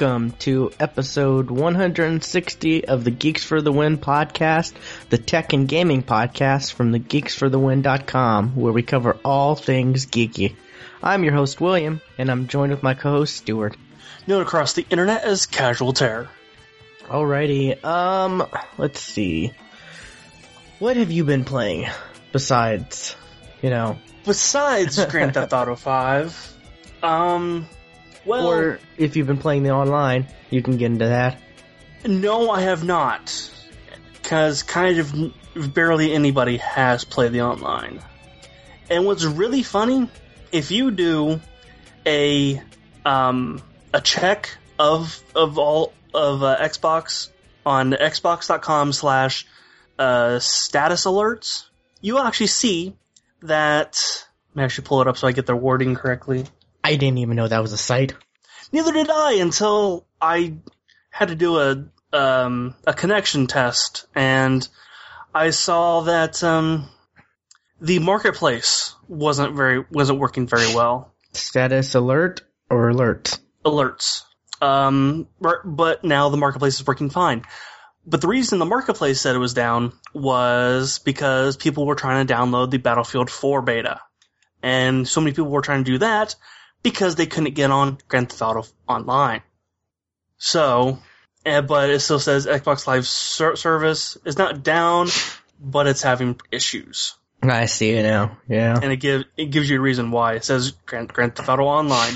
Welcome to episode 160 of the Geeks for the Win podcast, the tech and gaming podcast from the geeksforthewin.com, where we cover all things geeky. I'm your host, William, and I'm joined with my co-host, Stuart. Known across the internet as Casual Terror. Alrighty, um, let's see. What have you been playing besides, you know, Besides Grand Theft Auto 5, um, well, or if you've been playing the online, you can get into that. no, I have not. Because kind of barely anybody has played the online. And what's really funny, if you do a um, a check of of all of uh, Xbox on xbox.com slash uh, status alerts, you actually see that. Let me actually pull it up so I get the wording correctly. I didn't even know that was a site. Neither did I until I had to do a um, a connection test, and I saw that um, the marketplace wasn't very wasn't working very well. Status alert or alert? Alerts, um, but- but now the marketplace is working fine. But the reason the marketplace said it was down was because people were trying to download the Battlefield 4 beta, and so many people were trying to do that because they couldn't get on Grand Theft Auto Online. So, eh, but it still says Xbox Live ser- service is not down, but it's having issues, I see it now. Yeah. and it gives it gives you a reason why. It says Grand, Grand Theft Auto Online.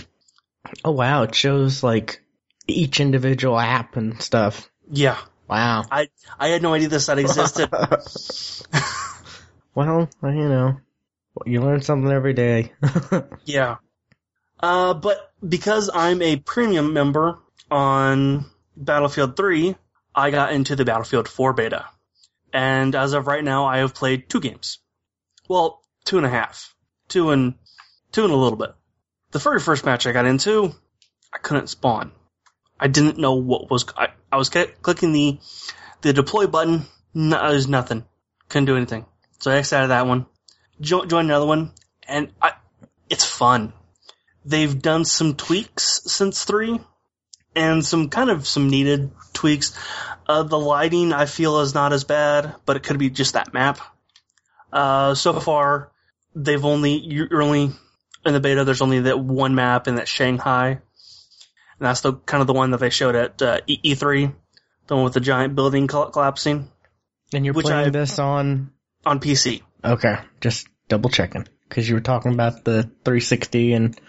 Oh wow, it shows like each individual app and stuff. Yeah, Wow. I I had no idea this site existed. well, you know, you learn something every day. yeah, uh, but because I'm a premium member on Battlefield 3, I got into the Battlefield 4 beta, and as of right now, I have played two games. Well, two and a half, two and two and a little bit. The very first match I got into, I couldn't spawn. I didn't know what was. I, I was clicking the the deploy button. No, there's nothing. Couldn't do anything. So I exited that one. Jo- joined another one, and I, it's fun. They've done some tweaks since three, and some kind of some needed tweaks. Uh, the lighting I feel is not as bad, but it could be just that map. Uh, so far, they've only you're only in the beta. There's only that one map in that Shanghai, and that's the kind of the one that they showed at uh, E- E3, the one with the giant building collapsing and you're playing I- this on on PC. Okay, just double checking cuz you were talking about the 360 and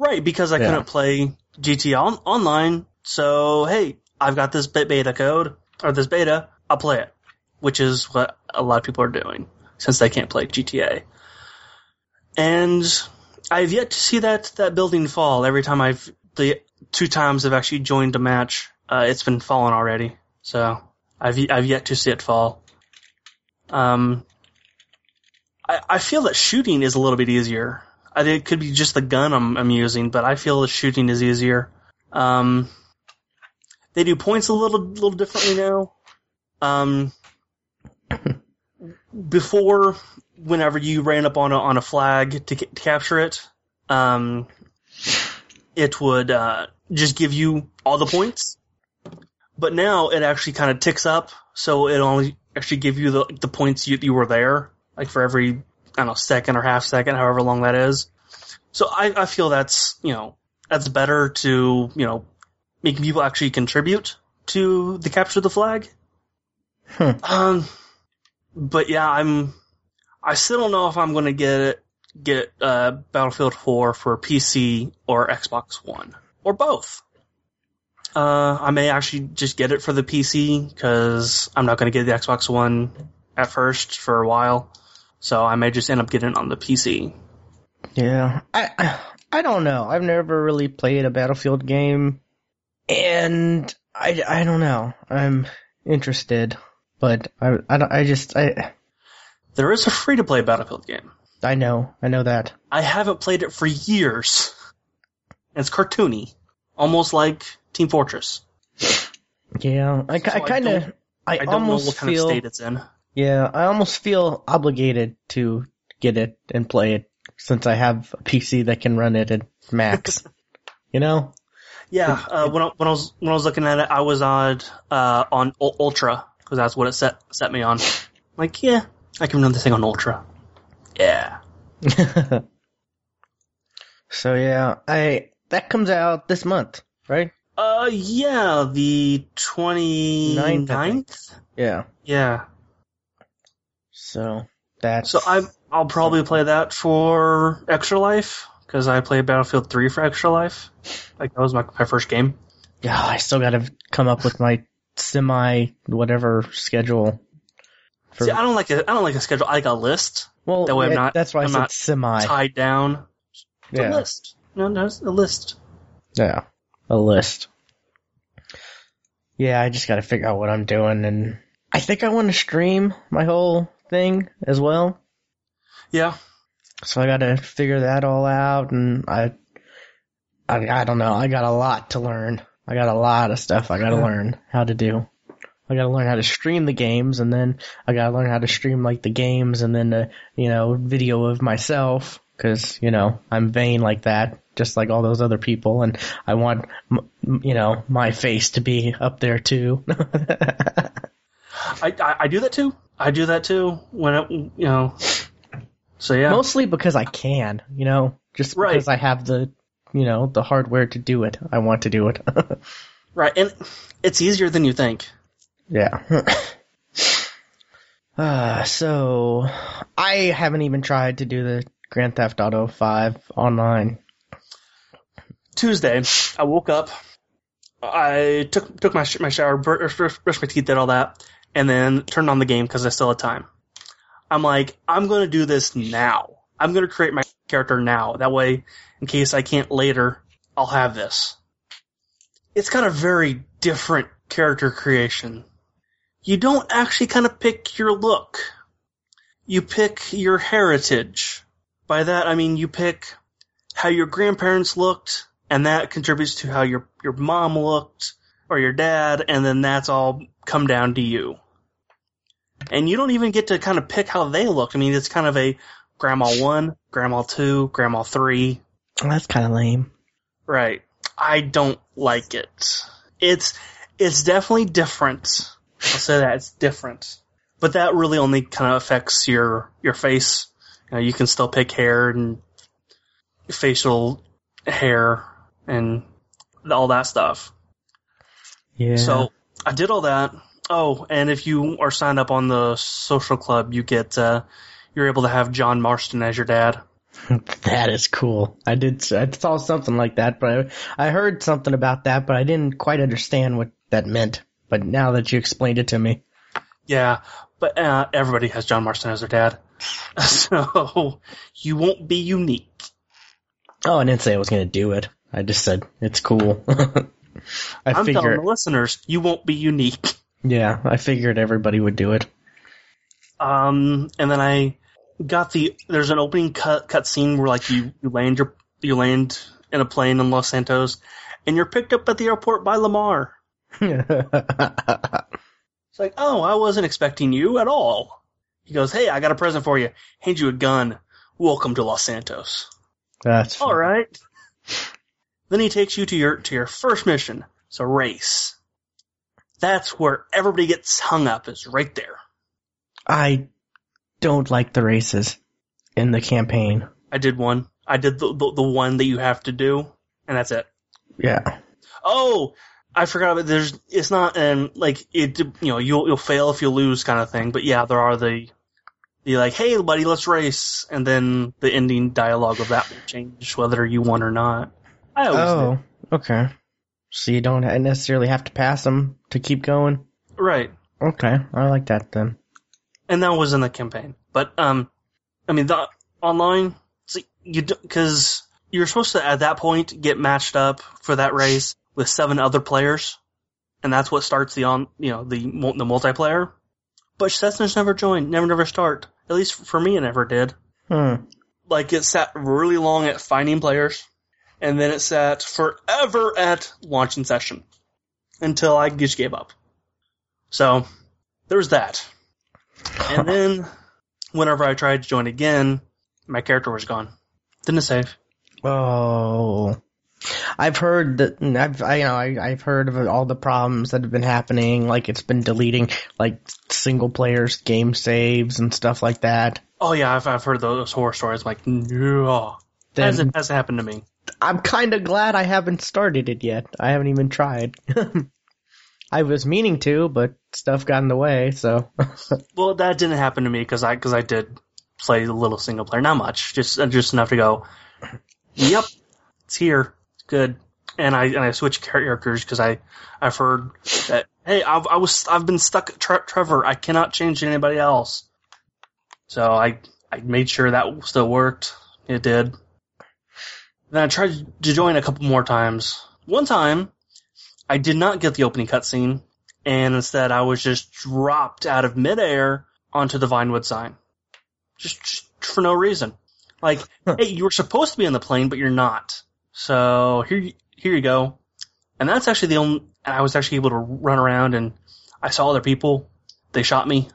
Right, because I Yeah. couldn't play GTA on- online. So, hey, I've got this bit beta code, or this beta, I'll play it. Which is what a lot of people are doing, since they can't play GTA. And I've yet to see that, that building fall. Every time I've, the two times I've actually joined a match, uh, it's been fallen already. So, I've, I've yet to see it fall. Um, I, I feel that shooting is a little bit easier. I think it could be just the gun I'm, I'm using, but I feel the shooting is easier. Um, they do points a little little differently now. Um, before, whenever you ran up on a on a flag to, ca- to capture it, um, it would uh, just give you all the points. But now it actually kind of ticks up, so it only actually give you the the points you you were there, like for every I don't know second or half second, however long that is. So I, I feel that's you know that's better to you know making people actually contribute to the capture of the flag. Hmm. Um, but yeah, I'm I still don't know if I'm going to get it get uh, Battlefield 4 for PC or Xbox One or both. Uh, I may actually just get it for the PC because I'm not going to get the Xbox One at first for a while. So I may just end up getting it on the PC. yeah, I I don't know. I've never really played a Battlefield game and I I don't know. I'm interested, but I I don't, I just I There is a free to play Battlefield game. I know. I know that. I haven't played it for years. It's cartoony, almost like Team Fortress. Yeah, I, So I kind of I, I don't know almost what kind feel of state it's in. Yeah, I almost feel obligated to get it and play it since I have a PC that can run it at max. you know? Yeah, uh, when I, when I was when I was looking at it, I was on uh, on Ultra because that's what it set set me on. Like, yeah, I can run this thing on Ultra. Yeah. so yeah, I that comes out this month, right? Uh, yeah, the 29th? Ninth, Yeah. Yeah. So that's So I I'll probably play that for Extra Life because I played Battlefield 3 for Extra Life. Like that was my my first game. yeah, I still got to come up with my semi whatever schedule. For, See, I don't like a I don't like a schedule. I like a list well, that way I'm not- that's why i I'm said not semi. tied down. It's a Yeah, list. No, no, it's a list. yeah, a list. Yeah, I just got to figure out what I'm doing, and I think I want to stream my whole thing as well. Yeah. So I got to figure that all out, and I, I, I don't know. I got a lot to learn. I got a lot of stuff I got to Yeah. learn how to do. I got to learn how to stream the games, and then I got to learn how to stream like the games, and then the you know video of myself, because you know I'm vain like that, just like all those other people, and I want m- m- you know my face to be up there too. I, I I do that too. I do that too when it, you know. So yeah. Mostly because I can, you know, just Right. because I have the you know the hardware to do it. I want to do it. right, and it's easier than you think. Yeah. uh, so I haven't even tried to do the Grand Theft Auto 5 online. Tuesday, I woke up. I took took my sh- my shower, br- brushed brushed my teeth, did all that, and then turned on the game because I still had time. I'm like, I'm going to do this now. I'm going to create my character now. That way, in case I can't later, I'll have this. It's got a very different character creation. You don't actually kind of pick your look. You pick your heritage. By that, I mean you pick how your grandparents looked, and that contributes to how your your mom looked or your dad, and then that's all come down to you. And you don't even get to kind of pick how they look. I mean, it's kind of a grandma one, grandma two, grandma three. That's kind of lame. Right. I don't like it. It's it's definitely different. I'll say that it's different. But that really only kind of affects your your face. You, know, you can still pick hair and facial hair and all that stuff. Yeah. So I did all that. Oh, and if you are signed up on the social club, you get uh, you're able to have John Marston as your dad. that is cool. I did. I saw something like that, but I, I heard something about that, but I didn't quite understand what that meant. But now that you explained it to me, Yeah, but uh, everybody has John Marston as their dad, so you won't be unique. oh, I didn't say I was going to do it. I just said it's cool. I I'm telling figured. the listeners, you won't be unique. Yeah, I figured everybody would do it. Um, and then I got the there's an opening cut cut scene where like you you land your you land in a plane in Los Santos, and you're picked up at the airport by Lamar. It's like, oh, I wasn't expecting you at all. He goes, hey, I got a present for you. Hand you a gun. Welcome to Los Santos. That's All right. Then he takes you to your to your first mission. It's a race. That's where everybody gets hung up. Is right there. I don't like the races in the campaign. I did one. I did the the, the one that you have to do, and that's it. Yeah. Oh, I forgot about there's. It's not and like it. You know, you'll you'll fail if you lose kind of thing. But yeah, there are the the like, hey, buddy, let's race, and then the ending dialogue of that will change whether you won or not. I always Oh, okay. So you don't necessarily have to pass them to keep going. right. Okay, I like that then. and that was in the campaign. But um, I mean, the online, see, you because you're supposed to at that point get matched up for that race with seven other players, and that's what starts the on you know the the multiplayer. But Cessna's never joined, never never start. At least for me, it never did. Hmm. Like it sat really long at finding players, and then it sat forever at launching session until I just gave up. So there's that. And then, whenever I tried to join again, my character was gone. Didn't save. Oh. I've heard that I've I, you know I, I've heard of all the problems that have been happening. Like it's been deleting like single players game saves and stuff like that. Oh yeah, I've I've heard those horror stories. Like, yeah, Then- hasn't hasn't happened to me. I'm kind of glad I haven't started it yet. I haven't even tried. I was meaning to, but stuff got in the way. So Well, that didn't happen to me because I because I did play a little single player, not much, just uh, just enough to go. Yep, it's here, it's good. And I and I switched characters because I I've heard that hey I've I was I've been stuck Tre- Trevor. I cannot change anybody else. So I I made sure that still worked. It did. Then I tried to join a couple more times. One time, I did not get the opening cutscene and instead I was just dropped out of midair onto the Vinewood sign. Just, just for no reason. Like, hey, you were supposed to be on the plane, but you're not. So here, here you go. And that's actually the only, and I was actually able to run around and I saw other people. They shot me.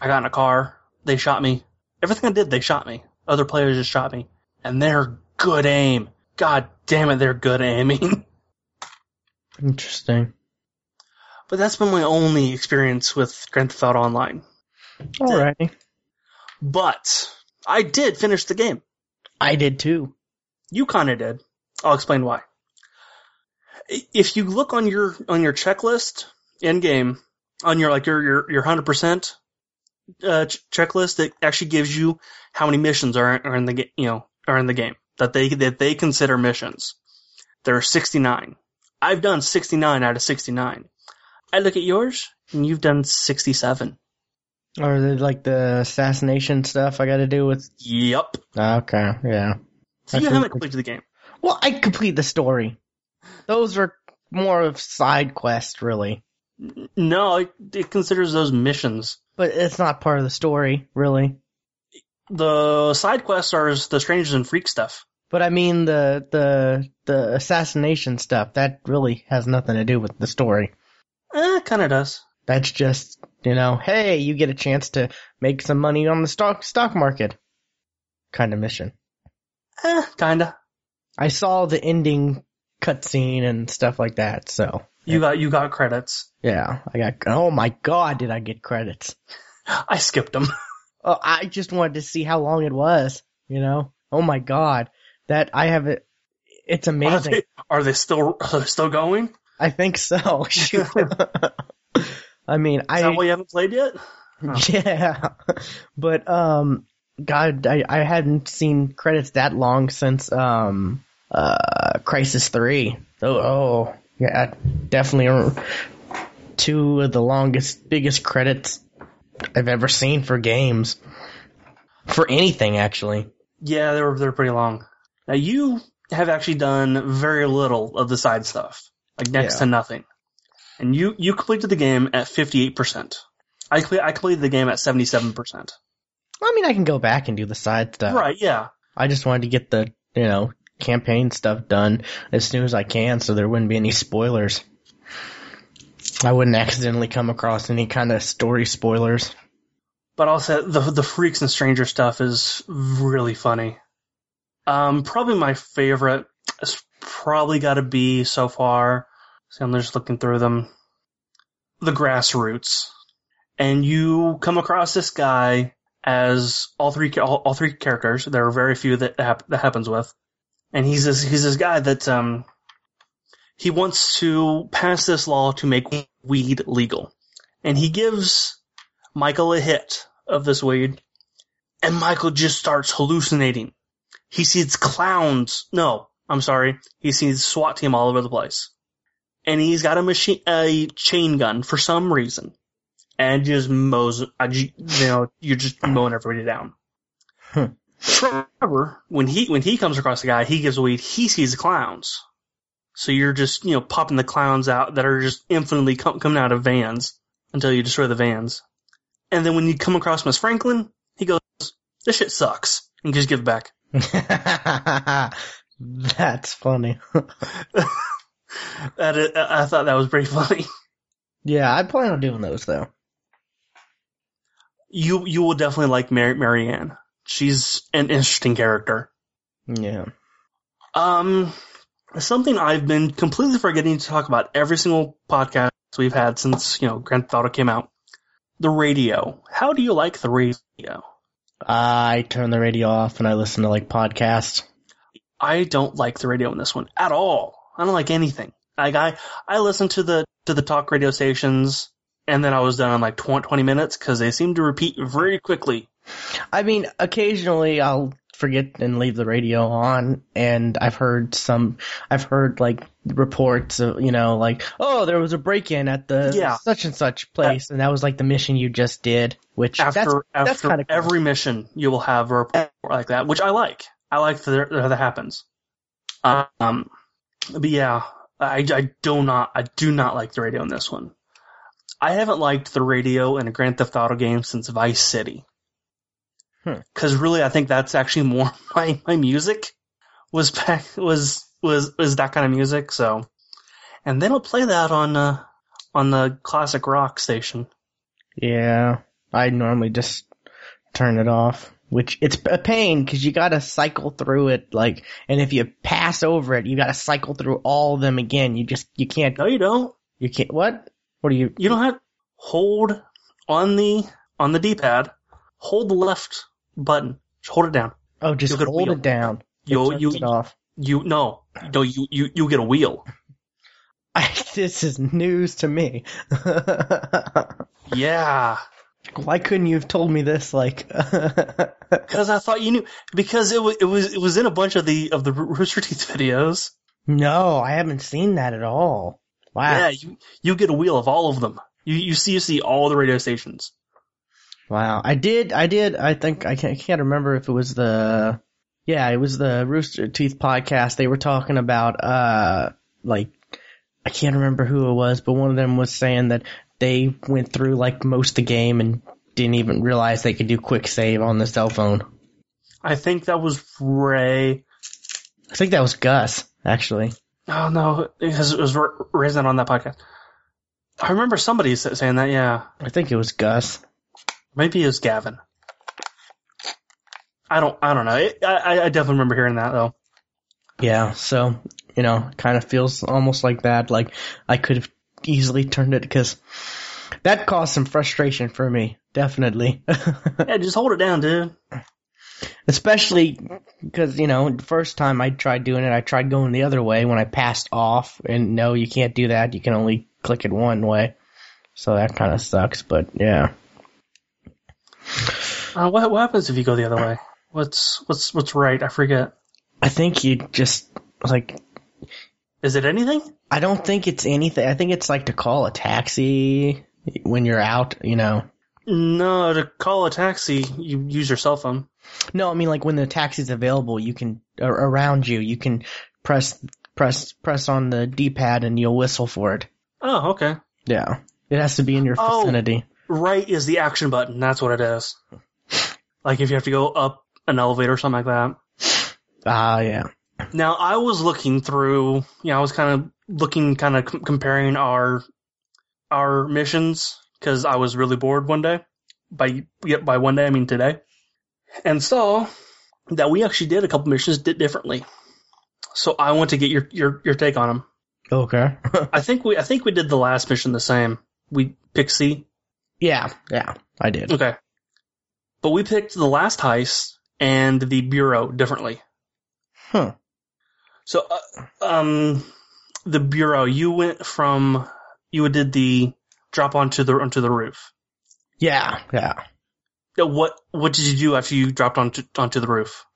I got in a car. They shot me. Everything I did, they shot me. Other players just shot me. And they're good aim. God damn it, they're good aiming. interesting. But that's been my only experience with Grand Theft Auto Online. Alrighty, But I did finish the game. I did too. You kind of did. I'll explain why. If you look on your on your checklist in game, on your like your your your hundred percent uh, ch- checklist, it actually gives you how many missions are are in the ga- you know are in the game that they that they consider missions. There are sixty nine. I've done sixty nine out of sixty nine. I look at yours, and you've done sixty seven. Or the, like the assassination stuff I got to do with. Yep. Okay, yeah. So you haven't completed the game. Well, I complete the story. Those are more of side quests, really. No, it, it considers those missions. But it's not part of the story, really. The side quests are the strangers and freak stuff. But I mean the the the assassination stuff that really has nothing to do with the story. Eh, kind of does. That's just you know, hey, you get a chance to make some money on the stock stock market kind of mission. Eh, kinda. I saw the ending cutscene and stuff like that, so You got you got credits. yeah, I got. Oh my god, did I get credits? I skipped them. Oh, I just wanted to see how long it was. You know, oh my god, that I have it. It's Are amazing. they, are they still are they still going? I think so. I mean, I that why you haven't played yet? yeah, but um, God, I I hadn't seen credits that long since um uh Crysis Three. Oh, oh yeah, definitely two of the longest, biggest credits I've ever seen for games. For anything, actually. Yeah, they were they're pretty long. Now you have actually done very little of the side stuff, like next Yeah. to nothing, and you you completed the game at fifty eight percent. I I completed the game at seventy seven percent. I mean, I can go back and do the side stuff. Right? Yeah. I just wanted to get the, you know, campaign stuff done as soon as I can so there wouldn't be any spoilers. I wouldn't accidentally come across any kind of story spoilers. but also the the freaks and stranger stuff is really funny. Um, probably my favorite is probably got to be so far. See, I'm just looking through them. The grassroots, and you come across this guy as all three all, all three characters. There are very few that hap- that happens with, and he's this he's this guy that um he wants to pass this law to make weed legal, and he gives Michael a hit of this weed, and Michael just starts hallucinating. He sees clowns. No, I'm sorry. He sees SWAT team all over the place, and he's got a machine, a chain gun for some reason, and just mows. You know, you're just mowing everybody down. Trevor, when he when he comes across the guy, he gives weed. He sees clowns. So you're just, you know, popping the clowns out that are just infinitely com- coming out of vans until you destroy the vans. And then when you come across Miss Franklin, he goes, this shit sucks. And just give it back. That's funny. That is, I thought that was pretty funny. yeah, I plan on doing those though. You, you will definitely like Mary, Marianne. She's an interesting character. Yeah. Um, something I've been completely forgetting to talk about every single podcast we've had since, you know, Grand Theft Auto came out. The radio. How do you like the radio? I turn the radio off and I listen to like podcasts. I don't like the radio in this one at all. I don't like anything. Like I, I listen to the, to the talk radio stations and then I was done in like 20 minutes because they seem to repeat very quickly. I mean, occasionally I'll forget and leave the radio on and I've heard some I've heard like reports of you know like oh there was a break in at the Yeah. such and such place and that was like the mission you just did which After, that's that's after kind of every mission, you will have a report like that, which I like. I like that that that happens. Um, but yeah, I, I do not, I do not like the radio in this one. I haven't liked the radio in a Grand Theft Auto game since Vice City. Hmm. Cause really, I think that's actually more my, my music was back, was, was, was that kind of music. So, and they don't play that on, uh, on the classic rock station. yeah I normally just turn it off which it's a pain because you gotta cycle through it like and if you pass over it you gotta cycle through all of them again you just you can't No, you don't. you can't what what do you You don't have hold on the on the D-pad. Hold the left button. Just hold it down. oh just You'll hold it down It You turns you it off you no no you you you get a wheel. I, this is news to me. Yeah, Why couldn't you have told me this? Like, because I thought you knew because it was it was it was in a bunch of the of the Rooster Teeth videos. no, I haven't seen that at all. Wow, Yeah, you you get a wheel of all of them. You you see you see all the radio stations. Wow. I did, I did. I think I can't, I can't remember if it was the, yeah, it was the Rooster Teeth podcast. They were talking about, uh, like, I can't remember who it was, but one of them was saying that they went through like most of the game and didn't even realize they could do quick save on the cell phone. I think that was Ray. I think that was Gus, actually. Oh no, it was, it was raising on that podcast. I remember somebody saying that. Yeah, I think it was Gus. Maybe it was Gavin. I don't. I don't know. It, I I definitely remember hearing that though. Yeah, so, you know, kind of feels almost like that. Like, I could have easily turned it because that caused some frustration for me. Definitely. Yeah, just hold it down, dude. Especially because, you know, the first time I tried doing it, I tried going the other way when I passed off. And no, you can't do that. You can only click it one way. So that kind of sucks, but yeah. Uh, what what happens if you go the other way? What's what's what's right? I forget. I think you just, like, Is it anything? I don't think it's anything. I think it's like to call a taxi when you're out, you know. No, to call a taxi, you use your cell phone. No, I mean like when the taxi's available, you can ar- around you, you can press press press on the D-pad and you'll whistle for it. Oh, okay. Yeah, it has to be in your Oh. vicinity. Right is the action button. That's what it is. Like if you have to go up an elevator or something like that. Ah, yeah. Now I was looking through, you know, I was kind of looking, kind of c- comparing our our missions because I was really bored one day. By by one day I mean today, and saw that we actually did a couple missions did differently. So I want to get your your your take on them. Okay. I think we I think we did the last mission the same. We picked C. yeah, yeah, I did. Okay. But we picked the last heist and the bureau differently. Huh. So, uh, um, the bureau, you went from, you did the drop onto the, onto the roof. Yeah, yeah. What, what did you do after you dropped onto, onto the roof?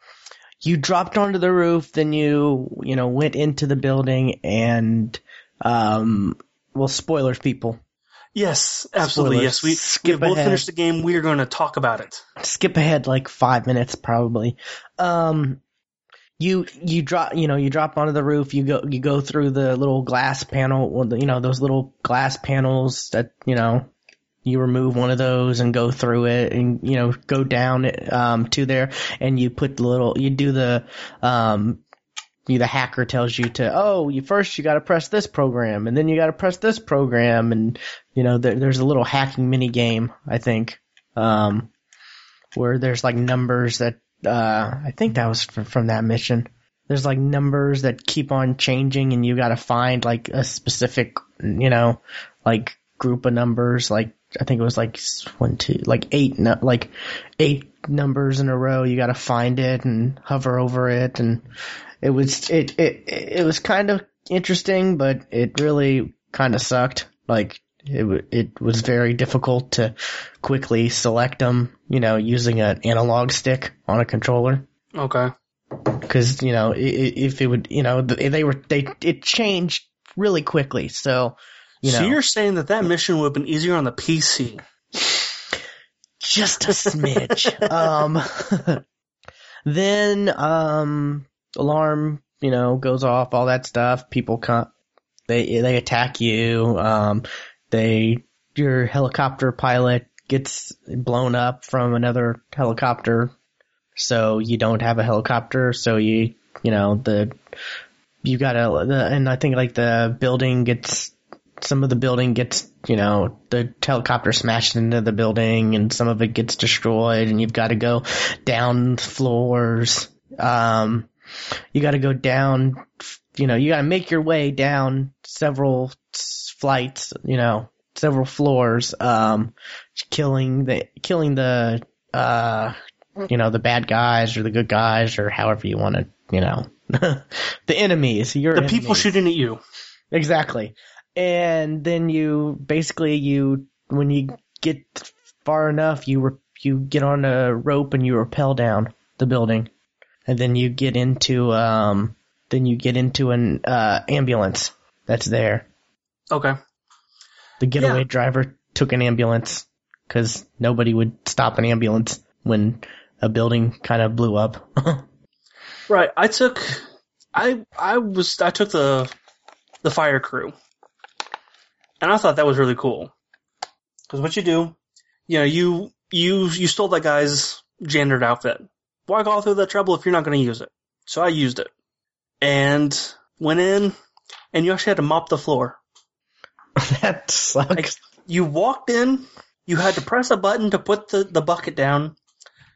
You dropped onto the roof, then you, you know, went into the building and, um, well, spoilers, people. Yes, absolutely. Spoilers. Yes, we, we Skip both ahead. finished the game. We are going to talk about it. skip ahead like five minutes probably. Um, you you drop you know you drop onto the roof. You go you go through the little glass panel. You know those little glass panels that you know you remove one of those and go through it and you know go down um to there and you put the little you do the um the hacker tells you to oh you first you got to press this program and then you got to press this program and you know there, there's a little hacking mini game I think um where there's like numbers that uh I think that was from, from that mission there's like numbers that keep on changing and you got to find like a specific, you know, like group of numbers. Like I think it was like one, two, like eight, no, like eight numbers in a row. You got to find it and hover over it. And it was, it, it, it was kind of interesting, but it really kind of sucked. Like it, it was very difficult to quickly select them, you know, using an analog stick on a controller. Okay. Cause, you know, if it would, you know, they were, they, it changed really quickly. So, you know. So you're saying that that mission would have been easier on the PC? Just a smidge. um, then, um, alarm, you know, goes off, all that stuff. People come, they, they attack you. Um, they, your helicopter pilot gets blown up from another helicopter. So you don't have a helicopter. So you, you know, the, you gotta, the, and I think like the building gets, some of the building gets, you know, the helicopter smashed into the building and some of it gets destroyed and you've got to go down floors. Um, you got to go down, you know, you got to make your way down several flights, you know, several floors, um, killing the, killing the, uh, you know, the bad guys or the good guys or however you want to, you know, the enemies. Your the people shooting at you. Exactly. And then you basically you when you get far enough, you re- you get on a rope and you rappel down the building, and then you get into um then you get into an uh, ambulance that's there. Okay. The getaway yeah. driver took an ambulance because nobody would stop an ambulance when a building kind of blew up. right. I took, I I was I took the the fire crew, and I thought that was really cool. Because what you do, you know, you you you stole that guy's gendered outfit. Why go through that trouble if you're not going to use it? So I used it, and went in, and you actually had to mop the floor. that sucks. Like, you walked in, you had to press a button to put the, the bucket down.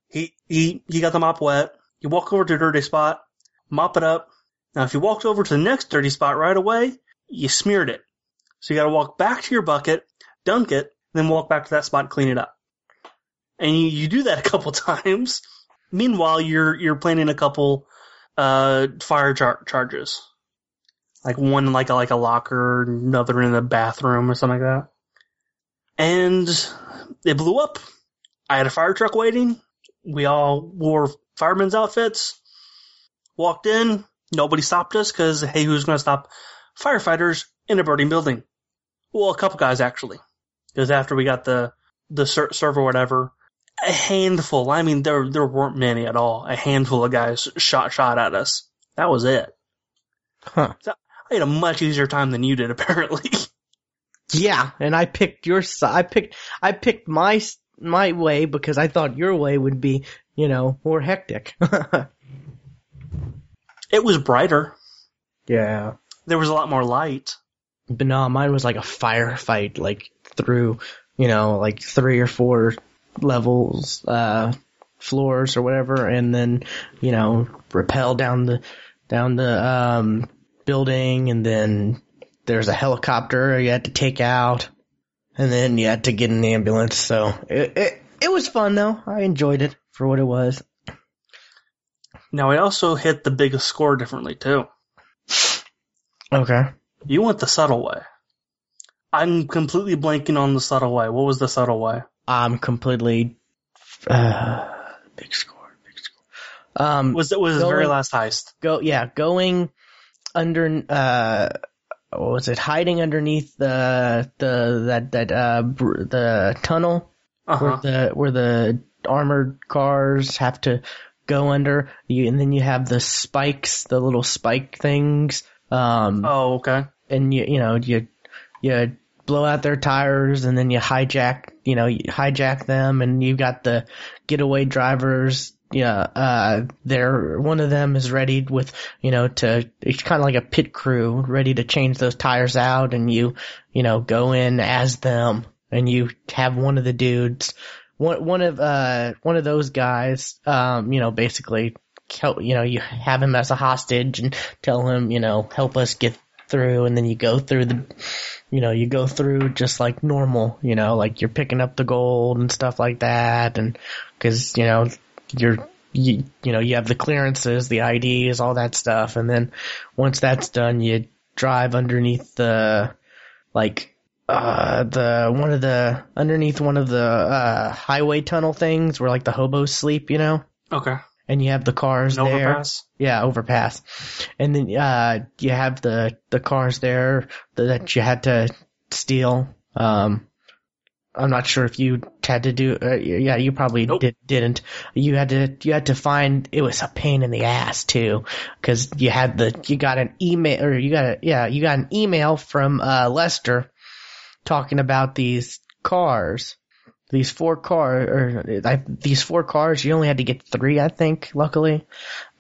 He he he got the mop wet. You walk over to a dirty spot, mop it up. Now, if you walked over to the next dirty spot right away, you smeared it. So you got to walk back to your bucket, dunk it, then walk back to that spot, clean it up. And you, you do that a couple times. Meanwhile, you're you're planning a couple uh, fire char- charges, like one like a, like a locker, another in the bathroom or something like that. And it blew up. I had a fire truck waiting. We all wore firemen's outfits. Walked in. Nobody stopped us because, hey, who's going to stop firefighters in a burning building? Well, a couple guys actually. Because after we got the, the ser- server whatever, a handful, I mean, there, there weren't many at all. A handful of guys shot, shot at us. That was it. Huh. So I had a much easier time than you did, apparently. yeah, and I picked your side. I picked, I picked my, my way because I thought your way would be, you know, more hectic. it was brighter. Yeah. There was a lot more light. But no, mine was like a firefight, like through, you know, like three or four levels, uh, floors or whatever, and then, you know, rappel down the, down the, um, building, and then there's a helicopter you had to take out, and then you had to get an ambulance, so it, it, it was fun though. I enjoyed it for what it was. Now I also hit the biggest score differently too. Okay. You went the subtle way. I'm completely blanking on the subtle way. What was the subtle way? I'm completely uh, big score, big score. Um, was it was going, the very last heist? Go yeah, going under uh, what was it? Hiding underneath the the that that uh br- the tunnel uh-huh. where the where the armored cars have to go under. You and then you have the spikes, the little spike things. Um, oh, okay. And you you know you you blow out their tires and then you hijack you know you hijack them and you got the getaway drivers yeah, uh, they're, one of them is ready with, you know, to, it's kind of like a pit crew ready to change those tires out and you, you know, go in as them and you have one of the dudes, one, one of, uh, one of those guys, um, you know, basically help, you know, you have him as a hostage and tell him, you know, help us get through, and then you go through the, you know, you go through just like normal, you know, like you're picking up the gold and stuff like that, and because you know you're you, you know you have the clearances, the IDs, all that stuff, and then once that's done, you drive underneath the like uh the one of the underneath one of the uh highway tunnel things where like the hobos sleep, you know, Okay. And you have the cars An there. overpass. Yeah, overpass. And then uh you have the the cars there that you had to steal. Um I'm not sure if you had to do uh, yeah, you probably Nope. did didn't. You had to you had to find it was a pain in the ass too cuz you had the you got an email or you got a yeah, you got an email from uh Lester talking about these cars. These four cars, or I, these four cars, you only had to get three, I think, luckily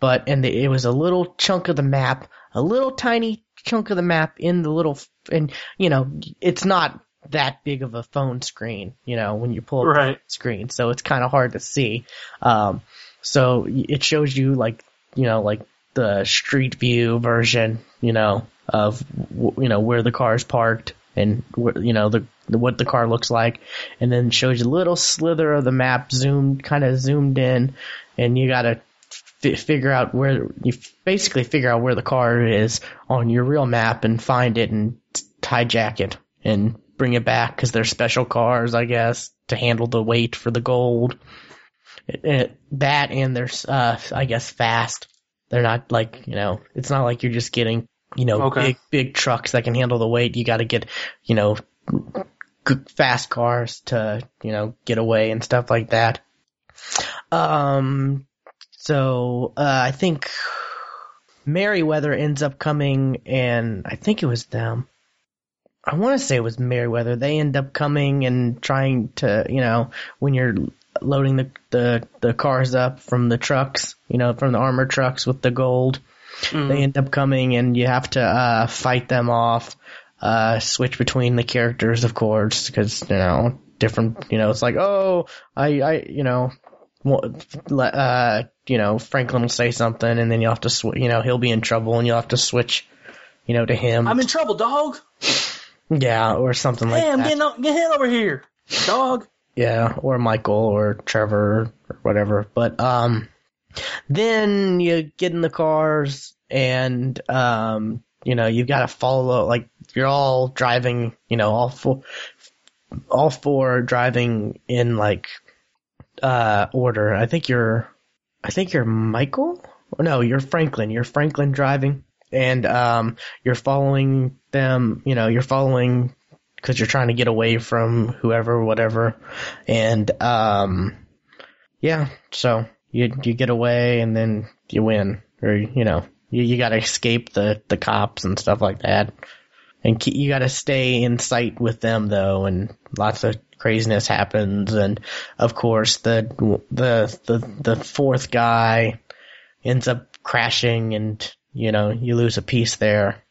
but and it was a little chunk of the map, a little tiny chunk of the map in the little, and you know, it's not that big of a phone screen, you know, when you pull up Right. the screen, so it's kind of hard to see. Um, so it shows you like, you know, like the street view version, you know, of you know where the car is parked and you know the, the what the car looks like, and then shows you a little slither of the map zoomed, kind of zoomed in, and you gotta fi figure out where you f- basically figure out where the car is on your real map and find it and hijack it and bring it back because they're special cars, I guess, to handle the weight for the gold. It, it, that and they're, uh, I guess, fast. They're not like you know, it's not like you're just getting you know Okay. big big trucks that can handle the weight. You got to get you know fast cars to you know get away and stuff like that. Um, so uh, I think Merryweather ends up coming, and I think it was them. I want to say it was Merryweather. They end up coming and trying to, you know, when you're loading the the, the cars up from the trucks, you know, from the armored trucks with the gold, Mm. they end up coming and you have to uh, fight them off. Uh, switch between the characters, of course, because you know different. You know, it's like, oh, I, I, you know, uh, you know, Franklin will say something, and then you'll have to, sw- you know, he'll be in trouble, and you'll have to switch, you know, to him. I'm in trouble, dog. yeah, or something like that. hey, I'm getting o- get head over here, dog. Yeah, or Michael or Trevor or whatever. But um then you get in the cars and um you know, you've got to follow like you're all driving, you know, all four all four driving in like uh order. I think you're I think you're Michael? No, you're Franklin. You're Franklin driving and um you're following them, you know, you're following because you're trying to get away from whoever, whatever, and um, yeah. So you you get away and then you win, or you know, you you got to escape the the cops and stuff like that, and keep, you got to stay in sight with them though, and lots of craziness happens, and of course the the the the fourth guy ends up crashing, and you know you lose a piece there.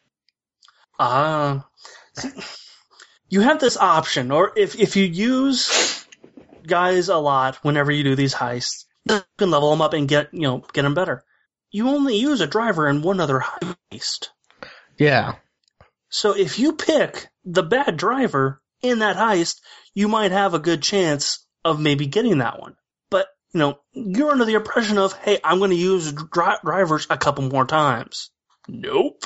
Ah. see, you have this option, or if if you use guys a lot whenever you do these heists, you can level them up and get you know get them better. You only use a driver in one other heist. Yeah. So if you pick the bad driver in that heist, you might have a good chance of maybe getting that one. But, you know, you're under the impression of, hey, I'm going to use dri- drivers a couple more times. Nope.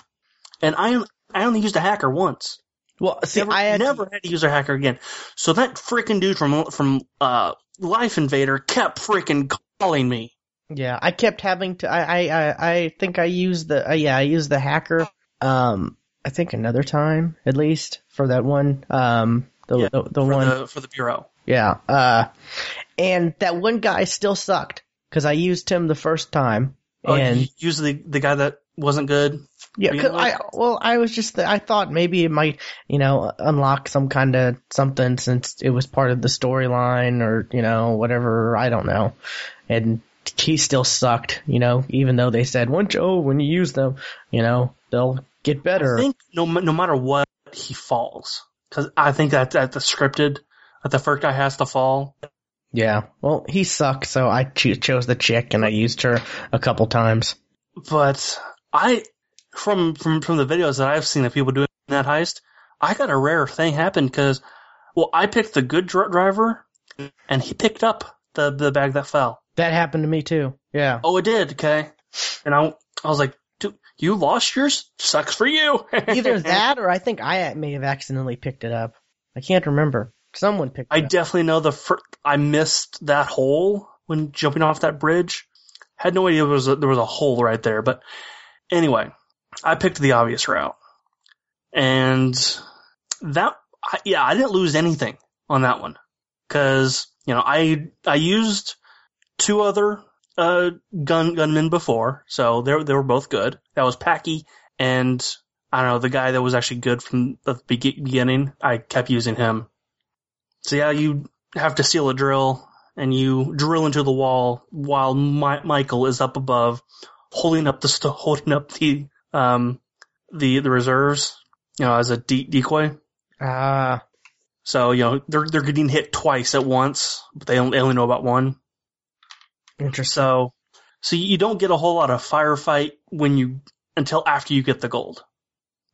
And I, I only used a hacker once. Well, see, never, I had to- never had to use a hacker again. So that freaking dude from, from, uh, Lifeinvader kept freaking calling me. Yeah, I kept having to. I I I, think I used the. Uh, yeah, I used the hacker. Um, I think another time at least for that one. Um, the Yeah, the, the for one. the, for the Bureau. Yeah. Uh, and that one guy still sucked because I used him the first time. Oh, and you used the, the guy that wasn't good. Yeah, 'cause Really? I well, I was just I thought maybe it might you know unlock some kind of something since it was part of the storyline or you know whatever I don't know, and he still sucked. You know, even though they said once oh when you use them, you know they'll get better. I think no, no matter what, he falls. Because I think that, that the scripted, that the first guy has to fall. Yeah. Well, he sucked, so I cho- chose the chick and I used her a couple times. But I, from from from the videos that I've seen of people doing that heist, I got a rare thing happen because, well, I picked the good dr- driver, and he picked up the the bag that fell. That happened to me too. Yeah. Oh, it did. Okay, and I I was like, dude, you lost yours. Sucks for you. Either that or I think I may have accidentally picked it up. I can't remember. Someone picked I it up. I definitely know the fir- I missed that hole when jumping off that bridge. Had no idea there was a, there was a hole right there. But anyway, I picked the obvious route, and that yeah, I didn't lose anything on that one because you know I I used two other uh gun gunmen before, so they they were both good. That was Packy and I don't know the guy that was actually good from the beginning. I kept using him. So yeah, you have to steal a drill and you drill into the wall while Mi- Michael is up above, holding up the st- holding up the um the the reserves, you know, as a de- decoy. Ah, So you know they're they're getting hit twice at once, but they only, they only know about one. interesting. So so you don't get a whole lot of firefight when you until after you get the gold.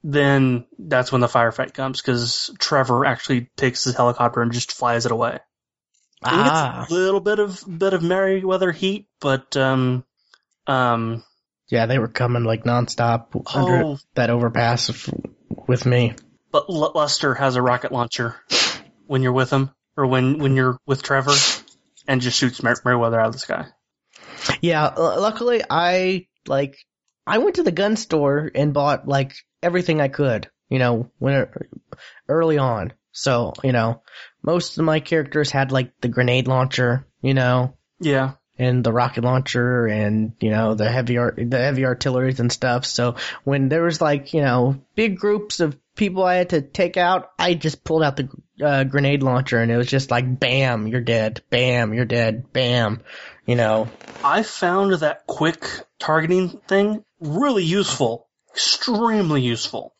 Then that's when the firefight comes because Trevor actually takes his helicopter and just flies it away. And it gets Ah, a little bit of bit of Merryweather heat, but um um yeah, they were coming like nonstop under oh, that overpass with me. but L- Lester has a rocket launcher when you're with him or when when you're with Trevor and just shoots Mer- Merryweather out of the sky. Yeah, l- luckily I like I went to the gun store and bought like everything I could, you know, when it, early on. So, you know, most of my characters had like the grenade launcher, you know, Yeah. And the rocket launcher and, you know, the heavy art the heavy artilleries and stuff. So, when there was like, you know, big groups of people I had to take out, I just pulled out the uh, grenade launcher and it was just like bam, you're dead. Bam, you're dead. Bam. You know, I found that quick targeting thing really useful. Extremely useful.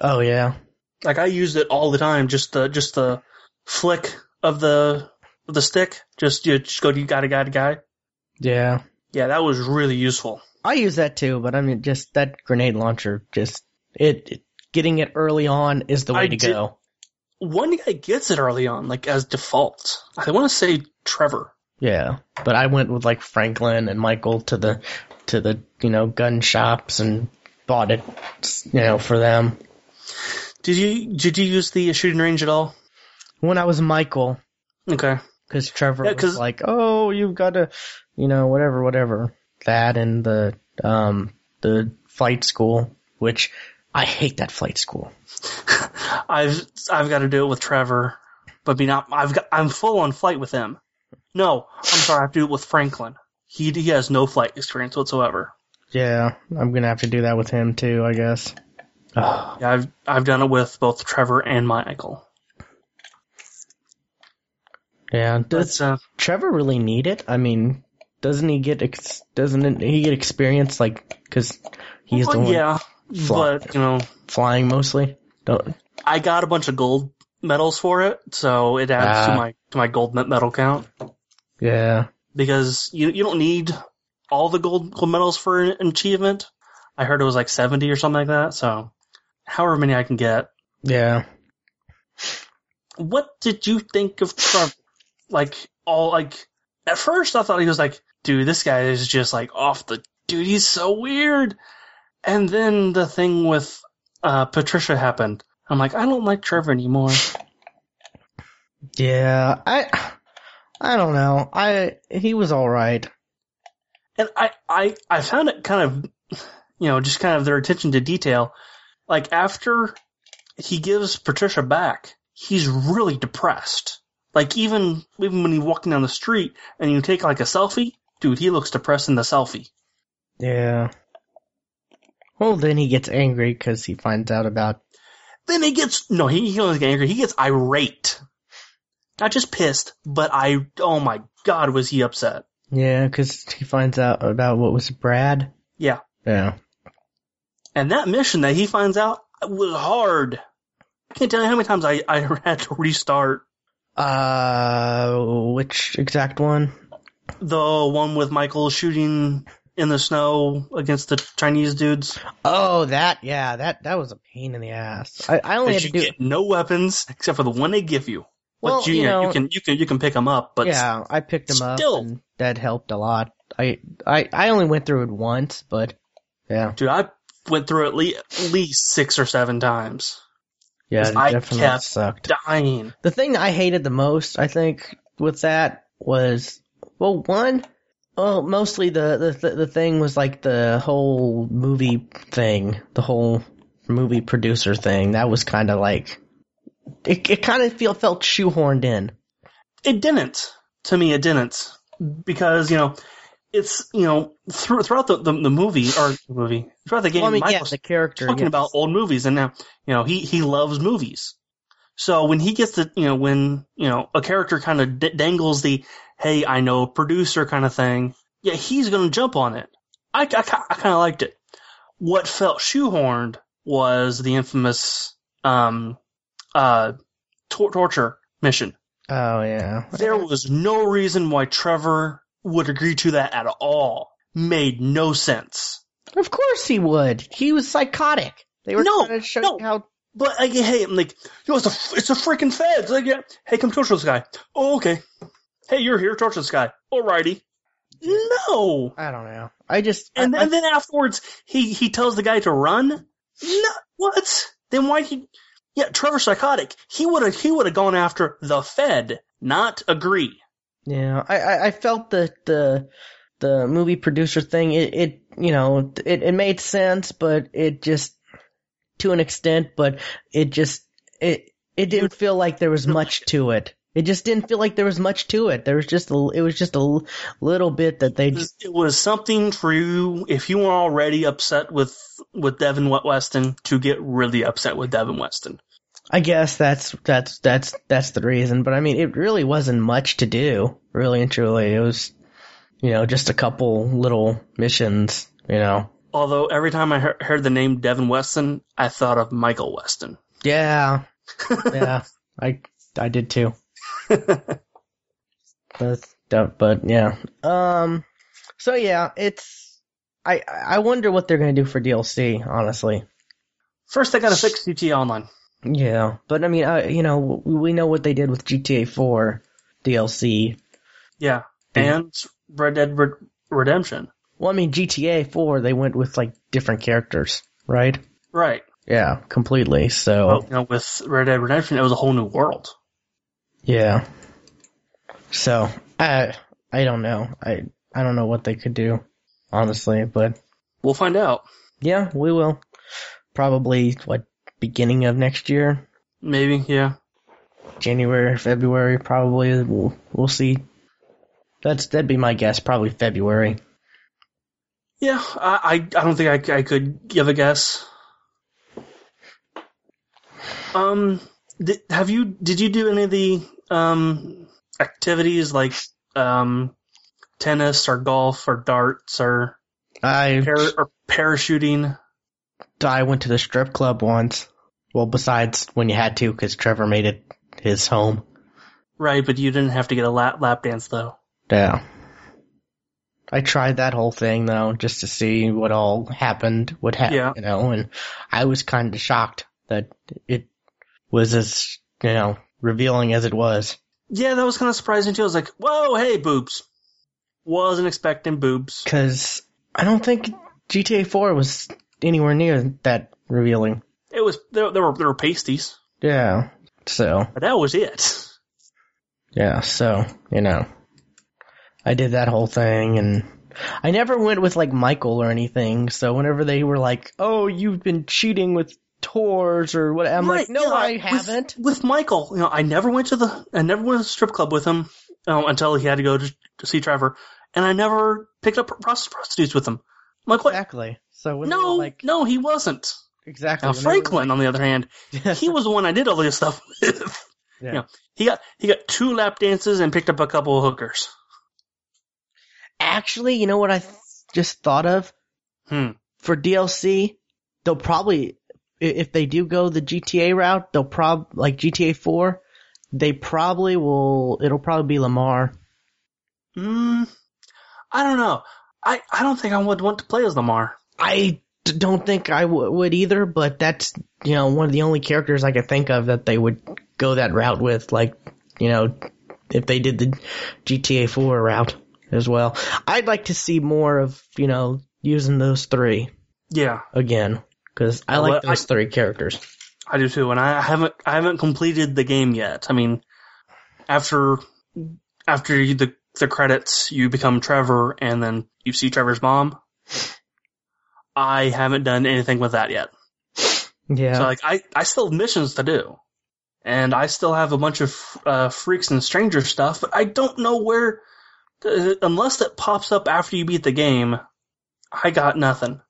oh yeah. Like I used it all the time, just the just the flick of the the stick. Just you just go You gotta, guy to guy. Yeah. Yeah, that was really useful. I use that too, but I mean, just that grenade launcher, just it, it getting it early on is the way I to did- go. One guy gets it early on, like as default. I want to say Trevor. Yeah, but I went with like Franklin and Michael to the to the you know gun shops and bought it, you know, for them. Did you did you use the shooting range at all? When I was Michael, Okay. Because Trevor Yeah, was like, "Oh, you've got to, you know, whatever, whatever." That and the um the flight school, which I hate that flight school. I've I've got to do it with Trevor, but be not. I've got I'm full on flight with him. No, I'm sorry. I have to do it with Franklin. He he has no flight experience whatsoever. Yeah, I'm gonna have to do that with him too, I guess. Oh, Yeah, I've I've done it with both Trevor and Michael. Yeah, does But uh, Trevor really need it? I mean, doesn't he get ex- doesn't he get experience like because he's the well, one yeah, fly- but you know, flying mostly? Don't I got a bunch of gold medals for it, so it adds to Ah. my to my gold medal count yeah. because you you don't need all the gold, gold medals for an achievement. I heard it was like seventy or something like that. So, however many I can get. Yeah. What did you think of Trump? Like all like at first I thought he was like, dude, this guy is just like off the dude, he's so weird. And then the thing with uh Patricia happened. I'm like, I don't like Trevor anymore. Yeah. I I don't know. I he was all right. And I, I, I found it kind of, you know, just kind of their attention to detail. Like after he gives Patricia back, he's really depressed. Like even, even when he's walking down the street and you take like a selfie, dude, he looks depressed in the selfie. Yeah. Well, then he gets angry because he finds out about. Then he gets, no, he, he doesn't get angry, he gets irate. Not just pissed, but I, oh my god, was he upset. Yeah, because he finds out about what was Brad. Yeah. Yeah. And that mission that he finds out was hard. I can't tell you how many times I, I had to restart. Uh, which exact one? The one with Michael shooting in the snow against the Chinese dudes. Oh, that yeah, that that was a pain in the ass. I, I only had you to do get no weapons except for the one they give you. But Well, you, you know, you can you can you can pick them up. But yeah, I picked them up still. and that helped a lot. I I I only went through it once, but yeah, dude, I went through at least, at least six or seven times, yeah, I definitely kept sucked. dying. The thing I hated the most, I think, with that was well, one, well, mostly the the the thing was like the whole movie thing, the whole movie producer thing. That was kind of like it. It kind of feel felt shoehorned in. It didn't. To me, it didn't because you know it's you know through, throughout the, the the movie or the movie throughout the game, Well, I mean, yeah, Michael's the character. talking yes. about old movies, and now you know he he loves movies. So when he gets the you know when you know a character kind of d- dangles the hey I know producer kind of thing, yeah he's gonna jump on it. I I, I kind of liked it. What felt shoehorned was the infamous um uh tor- torture mission. Oh yeah. There was no reason why Trevor would agree to that at all. Made no sense. Of course he would. He was psychotic. They were No, trying to show no. how. But like, hey, I'm like, yo, it's a, it's a freaking feds. Like, yeah, hey, come torture this guy. Oh, okay. Hey, you're here, torture this guy. Alrighty. No. I don't know. I just And, I, and then afterwards, he he tells the guy to run. No, what? Then why he? Yeah, Trevor's psychotic. He would have he would have gone after the Fed, not agree. Yeah, I, I, I felt that the the movie producer thing. It, it you know it, it made sense, but it just to an extent, but it just it it didn't feel like there was much to it. It just didn't feel like there was much to it. There was just a, it was just a little bit that they It was, it was something for you if you were already upset with with Devin Weston to get really upset with Devin Weston. I guess that's that's that's that's the reason. But I mean, it really wasn't much to do, really and truly. It was, you know, just a couple little missions. You know. Although every time I he- heard the name Devin Weston, I thought of Michael Weston. Yeah, yeah, I I did too. But but, but yeah. Um. So yeah, it's. I I wonder what they're gonna do for DLC. Honestly. First, I gotta fix GTA Online. Yeah, but I mean, I, you know, we know what they did with GTA 4 DLC. Yeah, and Red Dead Red- Redemption. Well, I mean, GTA 4 they went with like different characters, right? Right. Yeah, completely. So Well, you know, with Red Dead Redemption, it was a whole new world. yeah. So I I don't know. I I don't know what they could do, honestly. But We'll find out. yeah, we will probably what beginning of next year, Maybe, yeah. January, February, probably. We'll we'll see. That's that'd be my guess. Probably February. Yeah, I, I, I don't think I, I could give a guess. Um, did, have you, did you do any of the, um, activities like, um, tennis or golf or darts or, I or parachuting? I went to the strip club once. Well, besides when you had to, because Trevor made it his home. Right, but you didn't have to get a lap, lap dance though. Yeah. I tried that whole thing though, just to see what all happened, what happened, Yeah. you know, and I was kind of shocked that it was as, you know, revealing as it was. Yeah, that was kind of surprising too. I was like, whoa, hey, boobs. Wasn't expecting boobs. Cause I don't think GTA 4 was anywhere near that revealing. It was, there, there were, there were pasties, Yeah. So, but that was it. Yeah, so, you know, I did that whole thing and I never went with like Michael or anything. So whenever they were like, "Oh, you've been cheating with tours or what," I'm Right, like, "No, yeah, I with- haven't." With Michael, you know, I never went to the, I never went to the strip club with him um, until he had to go to, to see Trevor, and I never picked up prostitutes with him. I'm like, what? Exactly. So when they were No, like, no, he wasn't. exactly. Now when they were Franklin, on the other hand, he was the one I did all this stuff with. yeah. know, He got he got two lap dances and picked up a couple of hookers. Actually, you know what I th- just thought of Hmm. for DLC? They'll probably, if they do go the GTA route, they'll prob like GTA 4, they probably will. It'll probably be Lamar. Mm, I don't know. I, I don't think I would want to play as Lamar. I don't think I w- would either, but that's you know one of the only characters I could think of that they would go that route with. Like you know, if they did the GTA 4 route as well, I'd like to see more of you know using those three Yeah, again because I Well, like I- those three characters. I do too. And I haven't I haven't completed the game yet. I mean, after after the the credits, you become Trevor, and then you see Trevor's mom. I haven't done anything with that yet. Yeah, So like I, I still have missions to do. And I still have a bunch of uh, freaks and stranger stuff, but I don't know where uh, unless it pops up after you beat the game, I got nothing.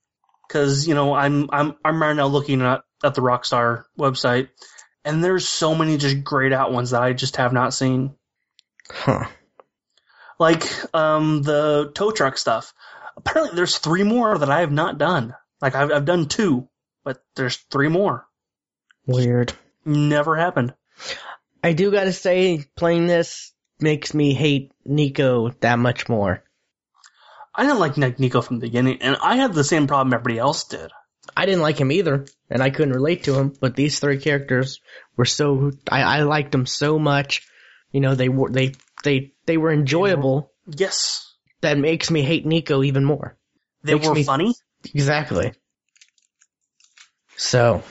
Cuz you know, I'm I'm I'm right now looking at at the Rockstar website and there's so many just grayed out ones that I just have not seen. huh. Like um the tow truck stuff. Apparently there's three more that I have not done. Like I've I've done two, but there's three more. Weird. Never happened. I do gotta say, playing this makes me hate Nico that much more. I didn't like Nico from the beginning, and I had the same problem everybody else did. I didn't like him either, and I couldn't relate to him. But these three characters were so I, I liked them so much. You know, they were they they they were enjoyable. Yes, That makes me hate Nico even more. they Makes were me- funny. Exactly. So,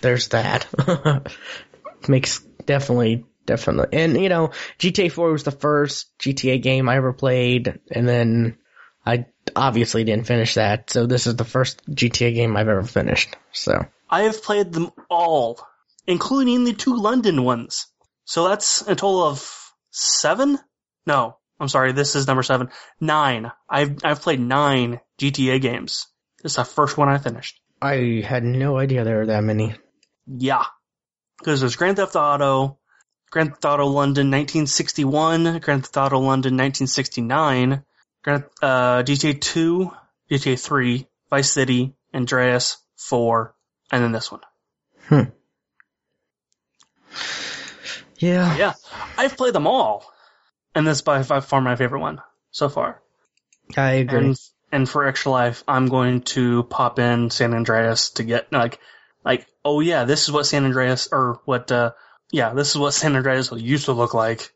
there's that. makes definitely definitely, and you know, GTA 4 was the first GTA game I ever played, and then I obviously didn't finish that. So this is the first GTA game I've ever finished. So. I have played them all, including the two London ones. So that's a total of seven. No, I'm sorry. This is number seven. Nine. I've I've played nine GTA games. This is the first one I finished. I had no idea there were that many. Yeah, because there's Grand Theft Auto, Grand Theft Auto London 1961, Grand Theft Auto London 1969, Grand uh, GTA 2, GTA 3, Vice City, Andreas 4, and then this one. Hmm. Yeah. Yeah, I've played them all, and this by by far my favorite one so far. I agree. And and for extra life, I'm going to pop in San Andreas to get like like oh yeah, this is what San Andreas or what uh yeah, this is what San Andreas used to look like.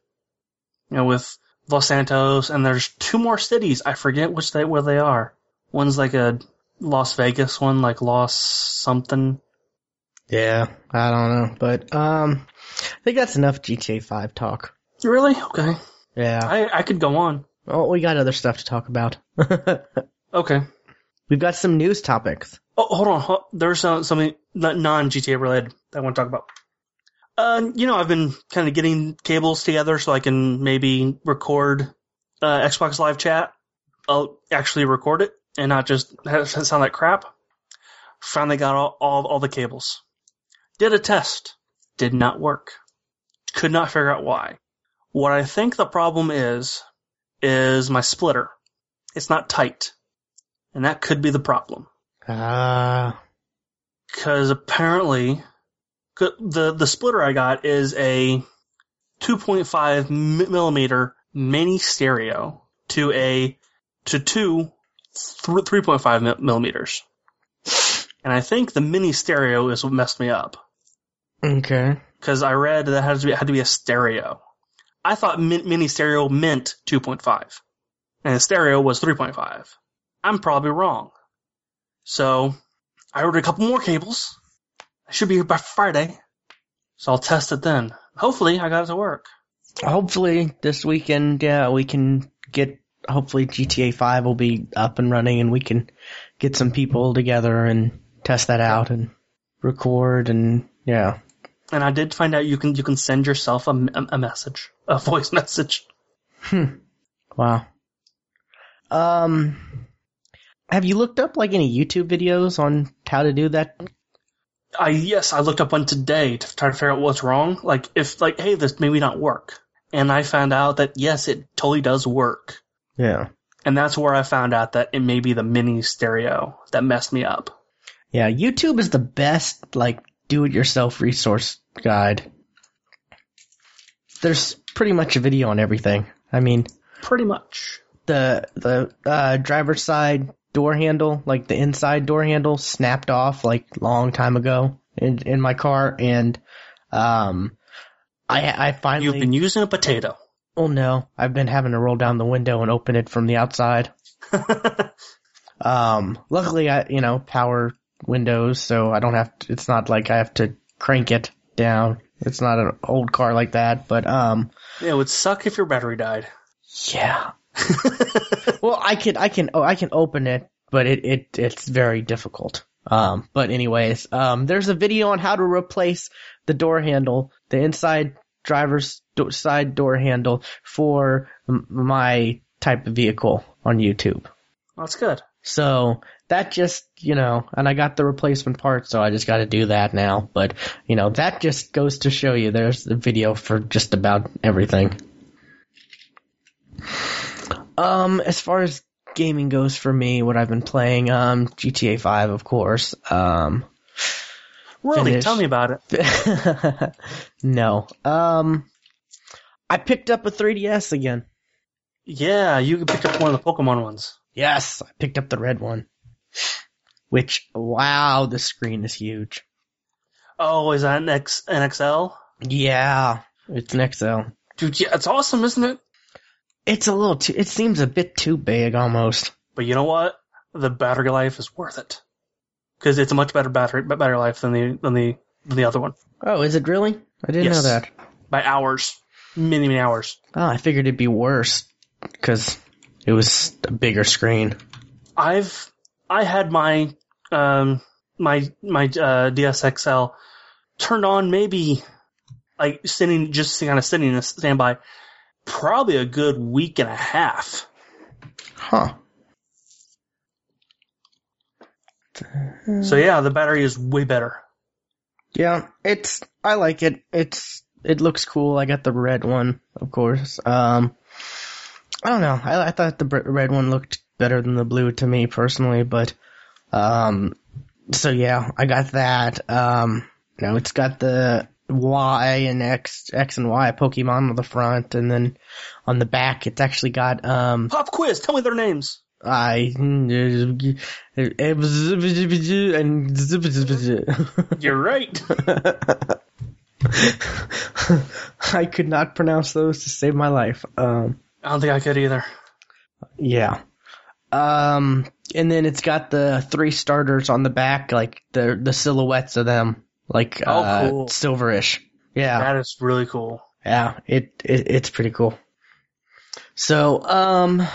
You know, with Los Santos, and there's two more cities. I forget which they where they are. One's like a Las Vegas one, like Los something. yeah, I don't know, but um, I think that's enough GTA 5 talk. Really? Okay. Yeah. I I could go on. Oh, we got other stuff to talk about. Okay. We've got some news topics. Oh, hold on. There's uh, something non GTA related that I want to talk about. Uh, you know, I've been kind of getting cables together so I can maybe record uh, Xbox Live Chat. I'll actually record it and not just sound like crap. Finally got all, all, all the cables. Did a test. Did not work. Could not figure out why. What I think the problem is, is my splitter. It's not tight. And that could be the problem Ah, because apparently the the splitter I got is a 2.5 millimeter mini stereo to a to two th- 3.5 millimeters, and I think the mini stereo is what messed me up okay. because I read that had to be had to be a stereo. I thought min- mini stereo meant 2.5, and stereo was 3.5. I'm probably wrong. So I ordered a couple more cables. I should be here by Friday, so I'll test it then. Hopefully, I got it to work. Hopefully this weekend, yeah, we can get. Hopefully GTA 5 will be up and running, and we can get some people together and test that out and record and yeah. And I did find out you can you can send yourself a, a, message, a voice message. Wow. Um, have you looked up like any YouTube videos on how to do that? I yes, I looked up one today to try to figure out what's wrong. Like if like hey, this maybe not work. And I found out that yes, it totally does work. Yeah. And that's where I found out that it may be the mini stereo that messed me up. Yeah, YouTube is the best like do-it-yourself resource guide. there's pretty much a video on everything. I mean, Pretty much. the the uh, driver's side door handle, like the inside door handle, snapped off like long time ago in in my car, and um, I I finally You've been using a potato. oh no, I've been having to roll down the window and open it from the outside. Um, luckily I you know power windows, so I don't have to. It's not like I have to crank it down. It's not an old car like that, but um, yeah, it would suck if your battery died. yeah. well, I can I can oh I can open it, but it it it's very difficult. Um, but anyways, um, there's a video on how to replace the door handle, the inside driver's do- side door handle for m- my type of vehicle on YouTube. That's good. So that just, you know, and I got the replacement part, so I just got to do that now. But, you know, that just goes to show you there's the video for just about everything. Um, as far as gaming goes for me, what I've been playing, um, GTA 5, of course. Um, Really, tell me about it. no. Um, I picked up a 3DS again. Yeah, you picked up one of the Pokemon ones. Yes, I picked up the red one. Which, wow, the screen is huge. Oh, is that an X an XL? Yeah, it's an XL. Dude, yeah, it's awesome, isn't it? It's a little too, it seems a bit too big almost. But you know what? The battery life is worth it because it's a much better battery battery life than the than the than the other one Oh, is it really? I didn't Yes. know that. by hours, many many hours. Oh, I figured it'd be worse because it was a bigger screen. I've I had my um my my uh, DSXL turned on maybe like sitting just kind of sitting in a standby probably a good week and a half. Huh. So yeah, the battery is way better. Yeah, it's, I like it. It's, it looks cool. I got the red one, of course. Um, I don't know. I, I thought the red one looked better than the blue to me personally, but, um, so yeah, I got that. Um, you know, it's got the Y and X, X and Y Pokemon on the front, and then on the back, it's actually got, um, Pop quiz, tell me their names. I, and You're right. I could not pronounce those to save my life. Um, I don't think I could either. yeah. Um, and then it's got the three starters on the back, like the the silhouettes of them, like Oh, uh, cool. silverish. Yeah, That is really cool. yeah. It, it it's pretty cool. So, um,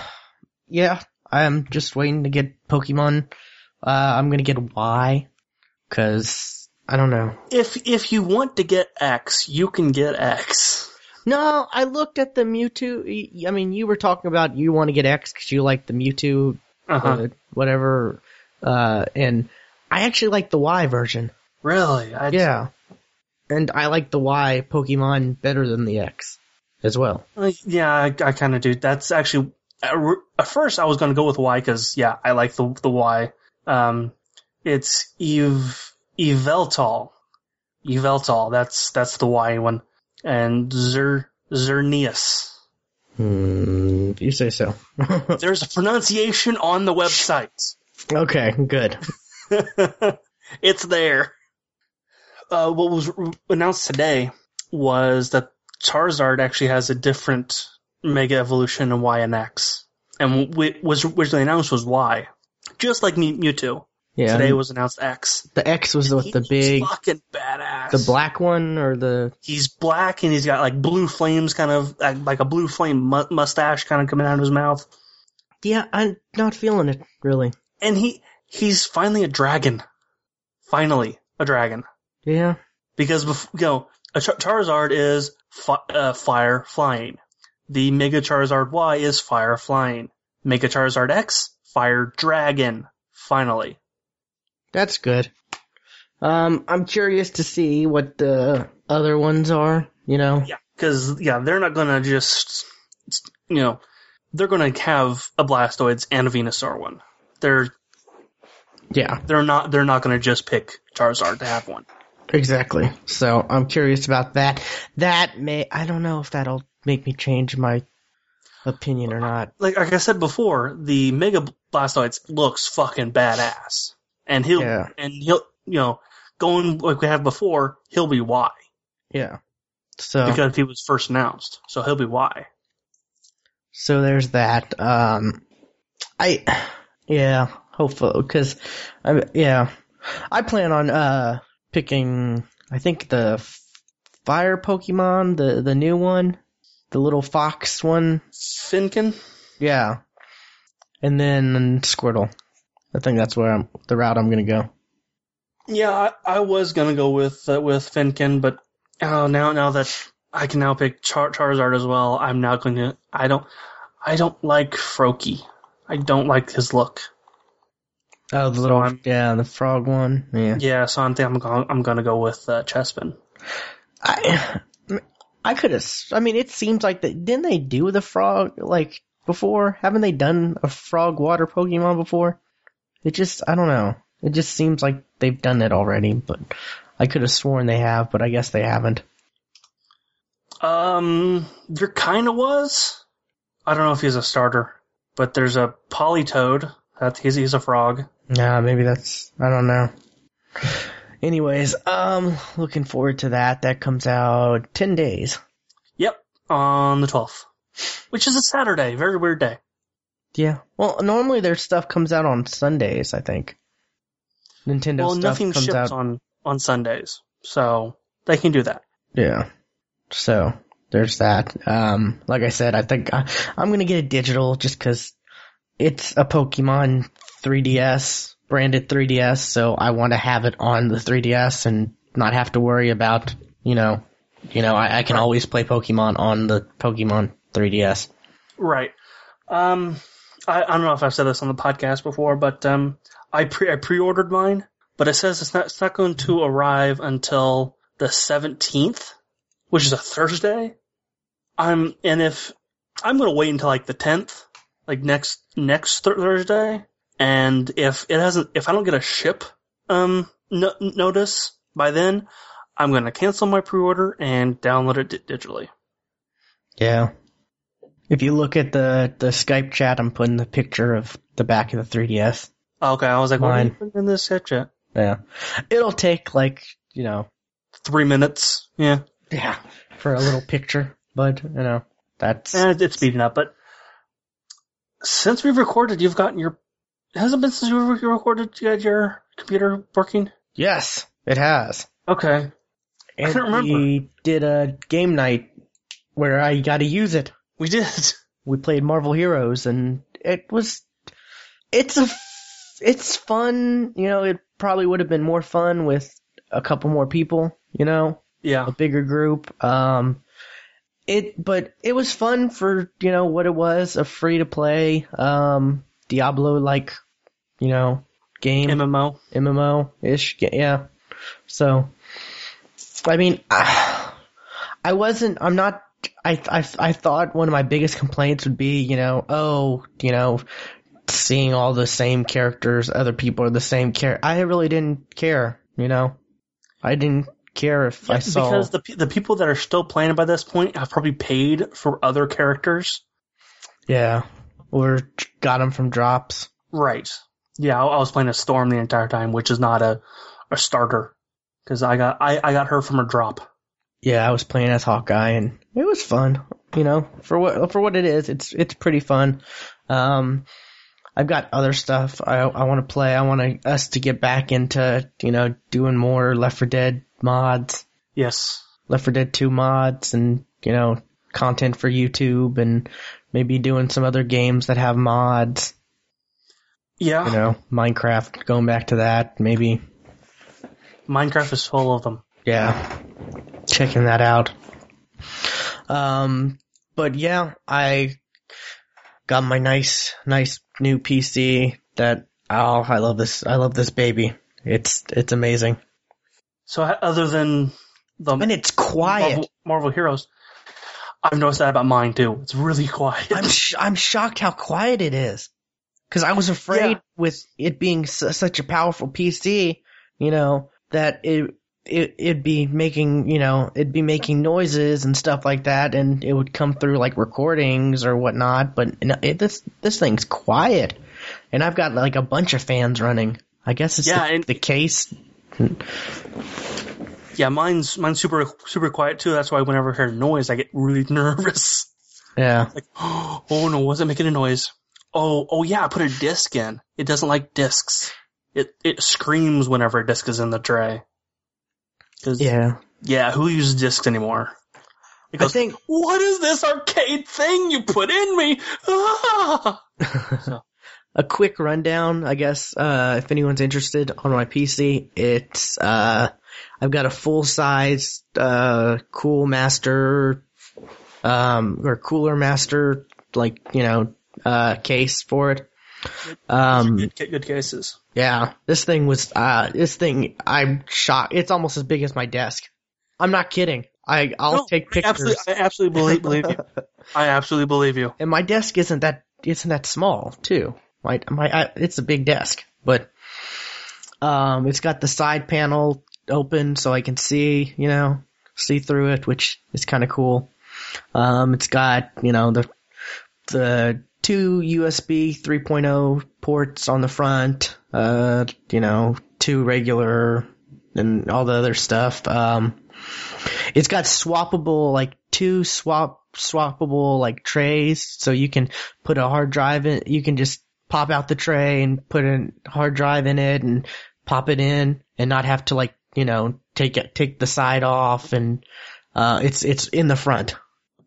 yeah, I'm just waiting to get Pokemon. Uh, I'm gonna get Y, cause I don't know. If if you want to get X, you can get X. No, I looked at the Mewtwo. I mean, you were talking about you want to get X because you like the Mewtwo, Uh-huh. uh, whatever. Uh, and I actually like the Y version. Really? I, Yeah, and I like the Y Pokemon better than the X as well. Yeah, I, I kind of do. That's actually at, at first I was going to go with Y because yeah, I like the the Y. Um, it's Eve Yveltal, Yveltal. That's that's the Y one, and Zer Xerneas. Hmm, you say so. There's a pronunciation on the website. okay, good. it's there. Uh, what was announced today was that Charizard actually has a different Mega Evolution in Y and X, and what was originally announced was Y, just like Mew- Mewtwo. Yeah, Today was announced X. the X was with the He's big, fucking badass. the black one or the He's black and he's got like blue flames, kind of like, like a blue flame mu- mustache, kind of coming out of his mouth. yeah. I'm not feeling it really. And he he's finally a dragon. Finally, a dragon. Yeah, because bef- you know a Char- Charizard is fi- uh, fire flying. The Mega Charizard Y is fire flying. Mega Charizard X, fire dragon. Finally, that's good. Um, I'm curious to see what the other ones are. You know. yeah, because yeah, they're not gonna just you know they're gonna have a Blastoise and a Venusaur one. They're Yeah. they're not they're not gonna just pick Charizard to have one. Exactly. So I'm curious about that. That may I don't know if that'll make me change my opinion or not. Like, like I said before, the Mega Blastoise looks fucking badass, and he'll Yeah. and he'll you know going like we have before, he'll be Y Yeah. So because he was first announced, so he'll be Y. so there's that. Um, I yeah, hopefully because I yeah, I plan on uh picking. I think the f- fire Pokemon, the the new one, the little fox one. Fennekin. Yeah, and then Squirtle. I think that's where I'm the route I'm gonna go. Yeah, I, I was gonna go with uh, with Fennekin, but oh, now now that I can now pick Char- Charizard as well, I'm now going to. I don't. I don't like Froakie. I don't like his look. Oh, the little I'm- yeah, the frog one. Yeah. Yeah, so I'm think I'm going. I'm gonna go with uh, Chespin. I I could have. I mean, it seems like that. Didn't they do the frog like before? Haven't they done a frog water Pokemon before? It just I don't know. It just seems like they've done it already, but I could have sworn they have, but I guess they haven't. Um, there kind of was. I don't know if he's a starter, but there's a Politoed. That he's he's a frog. Yeah, maybe that's I don't know. Anyways, um, looking forward to that. That comes out ten days. Yep, on the 12th, which is a Saturday. Very weird day. Yeah. Well, normally their stuff comes out on Sundays. I think. Nintendo well, stuff nothing comes ships out on on Sundays, so they can do that. Yeah. So there's that. Um, like I said, I think I, I'm gonna get a digital just because it's a Pokemon 3DS branded 3DS, so I want to have it on the 3DS and not have to worry about you know, you know, I, I can always play Pokemon on the Pokemon 3DS. Right. Um, I, I don't know if I've said this on the podcast before, but um, I pre I pre-ordered mine, but it says it's not it's not going to arrive until the 17th, which is a Thursday. I'm and if I'm going to wait until like the 10th, like next next th- Thursday, and if it hasn't, if I don't get a ship um no- notice by then, I'm going to cancel my pre-order and download it di- digitally. Yeah. If you look at the the Skype chat, I'm putting the picture of the back of the 3DS. Okay, I was like, why are you Mine. putting in this head chat? Yeah. It'll take like you know Three minutes. Yeah. Yeah, for a little picture, but you know that's And it's speeding up, but since we've recorded, you've gotten your. Has it been since you re- recorded? You got your computer working? yes, it has. Okay. And can't remember. we did a game night where I got to use it. We did. We played Marvel Heroes, and it was it's a it's fun. You know, it probably would have been more fun with a couple more people. You know, Yeah. a bigger group. Um, it, but it was fun for, you know, what it was, a free to play, um, Diablo like, you know, game, MMO. MMO ish. Yeah. So, I mean, I, I wasn't, I'm not, I, I, I thought one of my biggest complaints would be, you know, oh, you know, seeing all the same characters, other people are the same character. I really didn't care, you know, I didn't care if I saw. Because the the people that are still playing by this point have probably paid for other characters. Yeah. Or got them from drops. Right. Yeah, I, I was playing a Storm the entire time, which is not a a starter. Because I got I, I got her from a drop. Yeah, I was playing as Hawkeye and it was fun. You know, for what for what it is, it's it's pretty fun. Um I've got other stuff I I want to play. I want us to get back into, you know, doing more Left 4 Dead mods, Yes. Left 4 Dead 2 mods and, you know, content for YouTube and maybe doing some other games that have mods, Yeah. you know, Minecraft, going back to that, maybe Minecraft is full of them. yeah, checking that out. Um, but yeah, I got my nice, nice new PC that, oh, I love this, I love this baby. It's, it's amazing. So other than the And it's quiet. Marvel, Marvel Heroes, I've noticed that about mine too. It's really quiet. I'm, sh- I'm shocked how quiet it is. Cause I was afraid Yeah. with it being su- such a powerful PC, you know, that it, it, it'd be making, you know, it'd be making noises and stuff like that, and it would come through like recordings or whatnot. But it, this this thing's quiet, and I've got like a bunch of fans running. I guess it's Yeah, the, and- the case. Yeah, mine's mine's super super quiet too. That's why whenever I hear noise, I get really nervous. Yeah, Like, oh no, was it making a noise? Oh, oh yeah, I put a disc in. It doesn't like discs. It it screams whenever a disc is in the tray. Yeah. yeah, who uses discs anymore? It I think what is this arcade thing you put in me? Ah! a quick rundown, I guess, uh, if anyone's interested on my PC, it's, uh, I've got a full size, uh, Cool Master, um, or Cooler Master, like, you know, uh, case for it. Um, good, good, good cases. yeah, this thing was, uh, this thing, I'm shocked. It's almost as big as my desk. I'm not kidding. I, I'll No, take pictures. absolutely, I absolutely believe, believe you. I absolutely believe you. and my desk isn't that isn't that small too. My my I, it's a big desk, but um, it's got the side panel open so I can see, you know, see through it, which is kind of cool. Um, it's got you know the the two USB 3.0 ports on the front, uh, you know, two regular and all the other stuff. Um, it's got swappable, like two swap, swappable, like trays, so you can put a hard drive in, you can just pop out the tray and put a hard drive in it and pop it in and not have to like, you know, take it, take the side off and, uh, it's, it's in the front.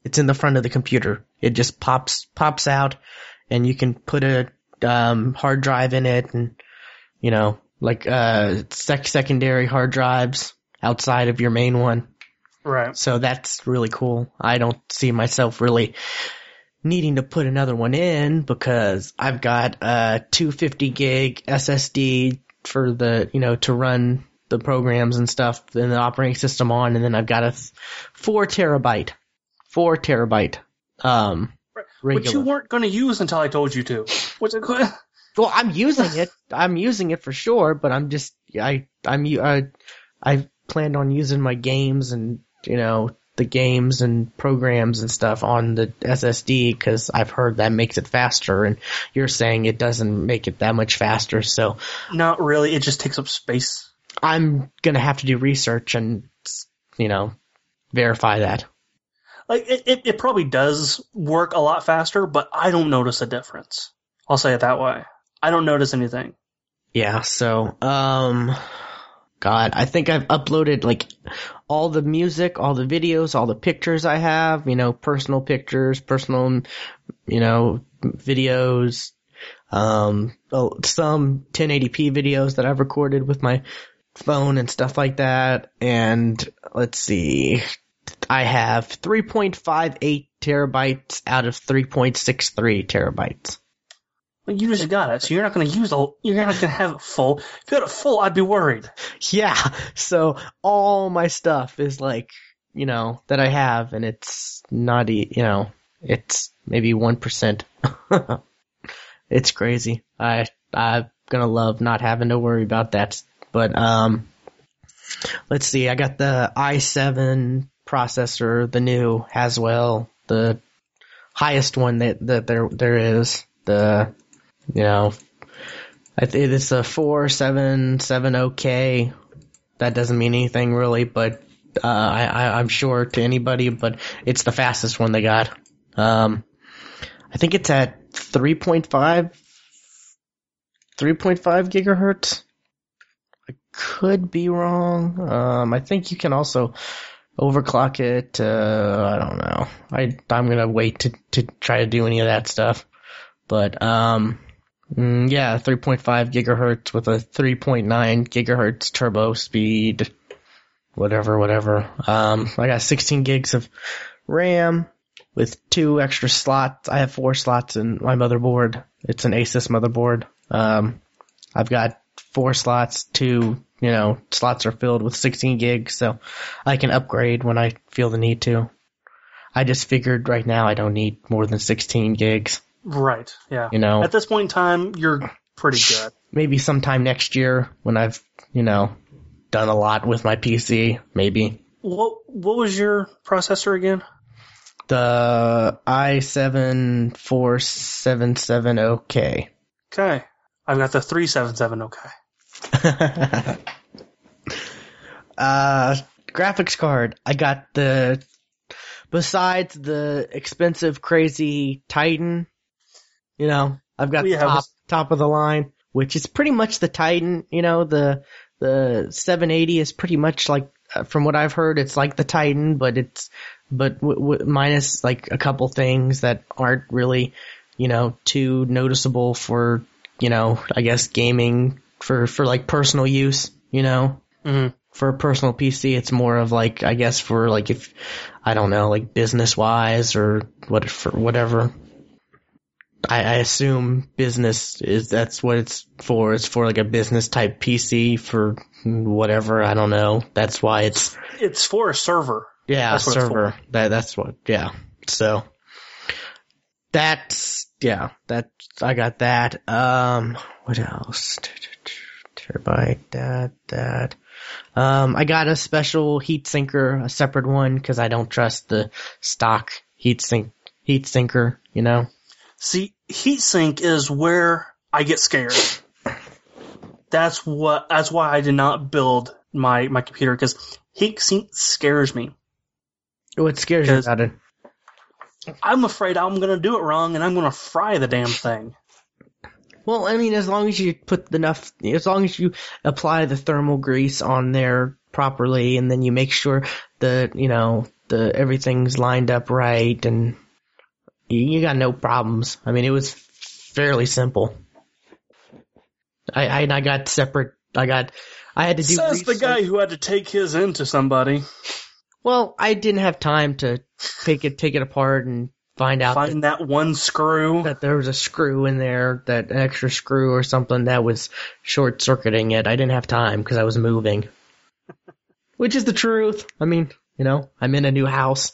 It's in the front of the computer. It just pops, pops out and you can put a, um, hard drive in it and, you know, like, uh, sec- secondary hard drives outside of your main one. Right. So that's really cool. I don't see myself really needing to put another one in because I've got a 250 gig SSD for the, you know, to run the programs and stuff and the operating system on. And then I've got a four terabyte, four terabyte, um, Which you weren't going to use until I told you to. Which Well, I'm using it. I'm using it for sure, but I'm just I I'm I I planned on using my games and you know the games and programs and stuff on the SSD because I've heard that makes it faster, and you're saying it doesn't make it that much faster. So not really. It just takes up space. I'm gonna have to do research and you know verify that. Like it, it, it probably does work a lot faster, but I don't notice a difference. I'll say it that way. I don't notice anything. Yeah, so, um, God, I think I've uploaded like all the music, all the videos, all the pictures I have, you know, personal pictures, personal, you know, videos, um, oh, some 1080p videos that I've recorded with my phone and stuff like that. And let's see, I have 3.58 terabytes out of 3.63 terabytes. Well, you just got it, so you're not going to use the. You're not going to have it full. If you had it full, I'd be worried. Yeah. So all my stuff is like, you know, that I have and it's not, you know, it's maybe 1%. it's crazy. I, I'm gonna love not having to worry about that. But, um, let's see. I got the i7 processor, the new Haswell, the highest one that, that there, there is. The, you know, it's a 4770K. That doesn't mean anything really, but uh, I, I'm sure to anybody, but it's the fastest one they got. Um, I think it's at 3.5, 3.5 gigahertz. I could be wrong. Um, I think you can also overclock it. Uh, I don't know. I I'm gonna wait to to try to do any of that stuff. But um, mm, yeah, 3.5 gigahertz with a 3.9 gigahertz turbo speed, whatever, whatever. Um, I got 16 gigs of RAM with two extra slots. I have four slots in my motherboard. It's an Asus motherboard. Um, I've got four slots. Two, you know, slots are filled with 16 gigs, so I can upgrade when I feel the need to. I just figured right now I don't need more than 16 gigs. Right. Yeah. You know, At this point in time, you're pretty good. maybe sometime next year when I've, you know, done a lot with my PC, maybe. What what was your processor again? The i7-4770K. Okay. I've got the 377 okay. uh, graphics card. I got the, besides the expensive, crazy Titan, you know, I've got We the top, top of the line, which is pretty much the Titan, you know, the, the 780 is pretty much like, uh, from what I've heard, it's like the Titan, but it's, but w- w- minus like a couple things that aren't really, you know, too noticeable for, you know, I guess gaming for, for like personal use, you know? hmm for a personal PC, it's more of like, I guess for like if, I don't know, like business wise or what, for whatever. I, I assume business is, that's what it's for. It's for like a business type PC for whatever. I don't know. That's why it's, It's for a server. yeah, That's server. That, that's what, yeah. So, that's, yeah, that, I got that. Um, what else? Terabyte, that, that. Um, I got a special heat sinker, a separate one, cause I don't trust the stock heat sink, heat sinker, you know? See, heatsink is where I get scared. That's what. That's why I did not build my my computer because heatsink scares me. What scares you Because- about it? I'm afraid I'm gonna do it wrong and I'm gonna fry the damn thing. Well, I mean, as long as you put enough, as long as you apply the thermal grease on there properly, and then you make sure that you know the everything's lined up right, and you, you got no problems. I mean, it was fairly simple. I I, and I got separate. I got. I had to do. Says the guy who had to take his into somebody. Well, I didn't have time to take it take it apart and find out that Find that one screw. that there was a screw in there, that extra screw or something that was short circuiting it. I didn't have time because I was moving. Which is the truth. I mean, you know, I'm in a new house,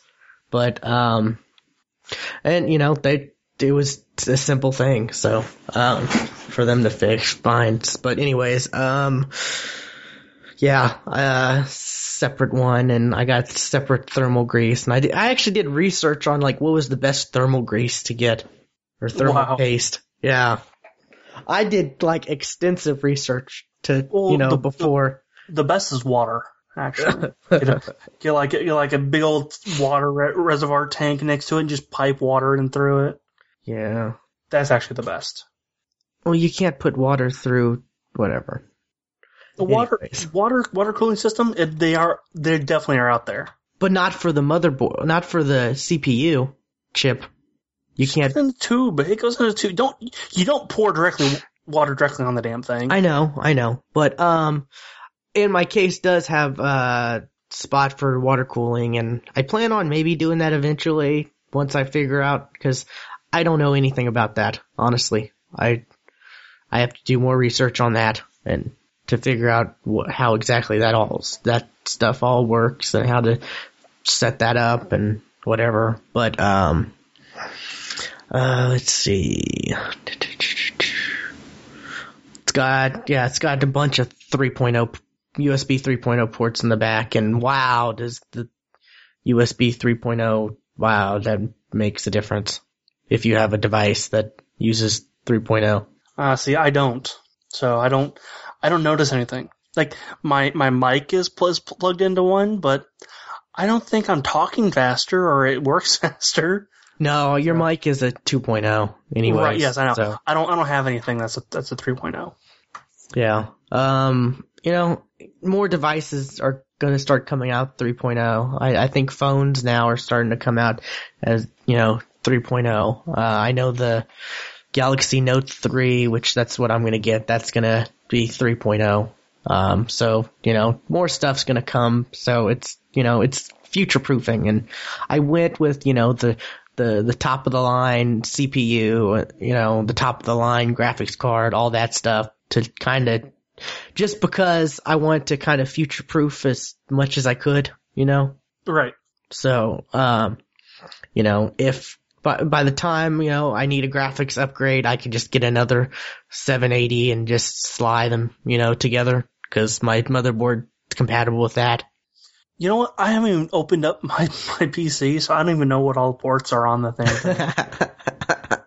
but um, and you know, they it was a simple thing, so um, for them to fix, fine. But anyways, um, yeah, uh, separate one, and I got separate thermal grease, and I did, I actually did research on like what was the best thermal grease to get or thermal Wow. paste. Yeah, I did like extensive research to Well, you know the- before. The best is water. Actually, get, a, get like get like a big old water re- reservoir tank next to it and just pipe water in through it. yeah. That's actually the best. Well, you can't put water through whatever. The water Anyways. water water cooling system. It, they are they definitely are out there. But not for the motherboard, not for the CPU chip. You can't. It's in the tube. It goes in the tube. Don't you don't pour directly water directly on the damn thing. I know, I know. But um, in my case, does have a spot for water cooling, and I plan on maybe doing that eventually once I figure out because I don't know anything about that. Honestly, I I have to do more research on that and to figure out what, how exactly that all that stuff all works and how to set that up and whatever. But um, uh, let's see. It's got yeah, it's got a bunch of 3.0 USB 3.0 ports in the back, and wow, does the USB 3.0 wow that makes a difference if you have a device that uses 3.0. Uh, see, I don't. So I don't, I don't notice anything. Like my my mic is, pl- is plugged into one, but I don't think I'm talking faster or it works faster. No, your mic is a 2.0 anyway. right? Yes, I know. So, I don't I don't have anything that's a that's a oh. 3.0. yeah. Um, you know, more devices are going to start coming out 3.0. I, I think phones now are starting to come out as, you know, 3.0. Uh, I know the Galaxy Note 3, which that's what I'm going to get. That's going to be 3.0. Um, so, you know, more stuff's going to come. So it's, you know, it's future proofing. And I went with, you know, the, the, the top of the line CPU, you know, the top of the line graphics card, all that stuff to kind of just because I want to kind of future proof as much as I could, you know? Right. So, um, you know, if by, by the time, you know, I need a graphics upgrade, I can just get another 780 and just slide them, you know, together. Cause my motherboard compatible with that. You know what? I haven't even opened up my, my PC, so I don't even know what all the ports are on the thing.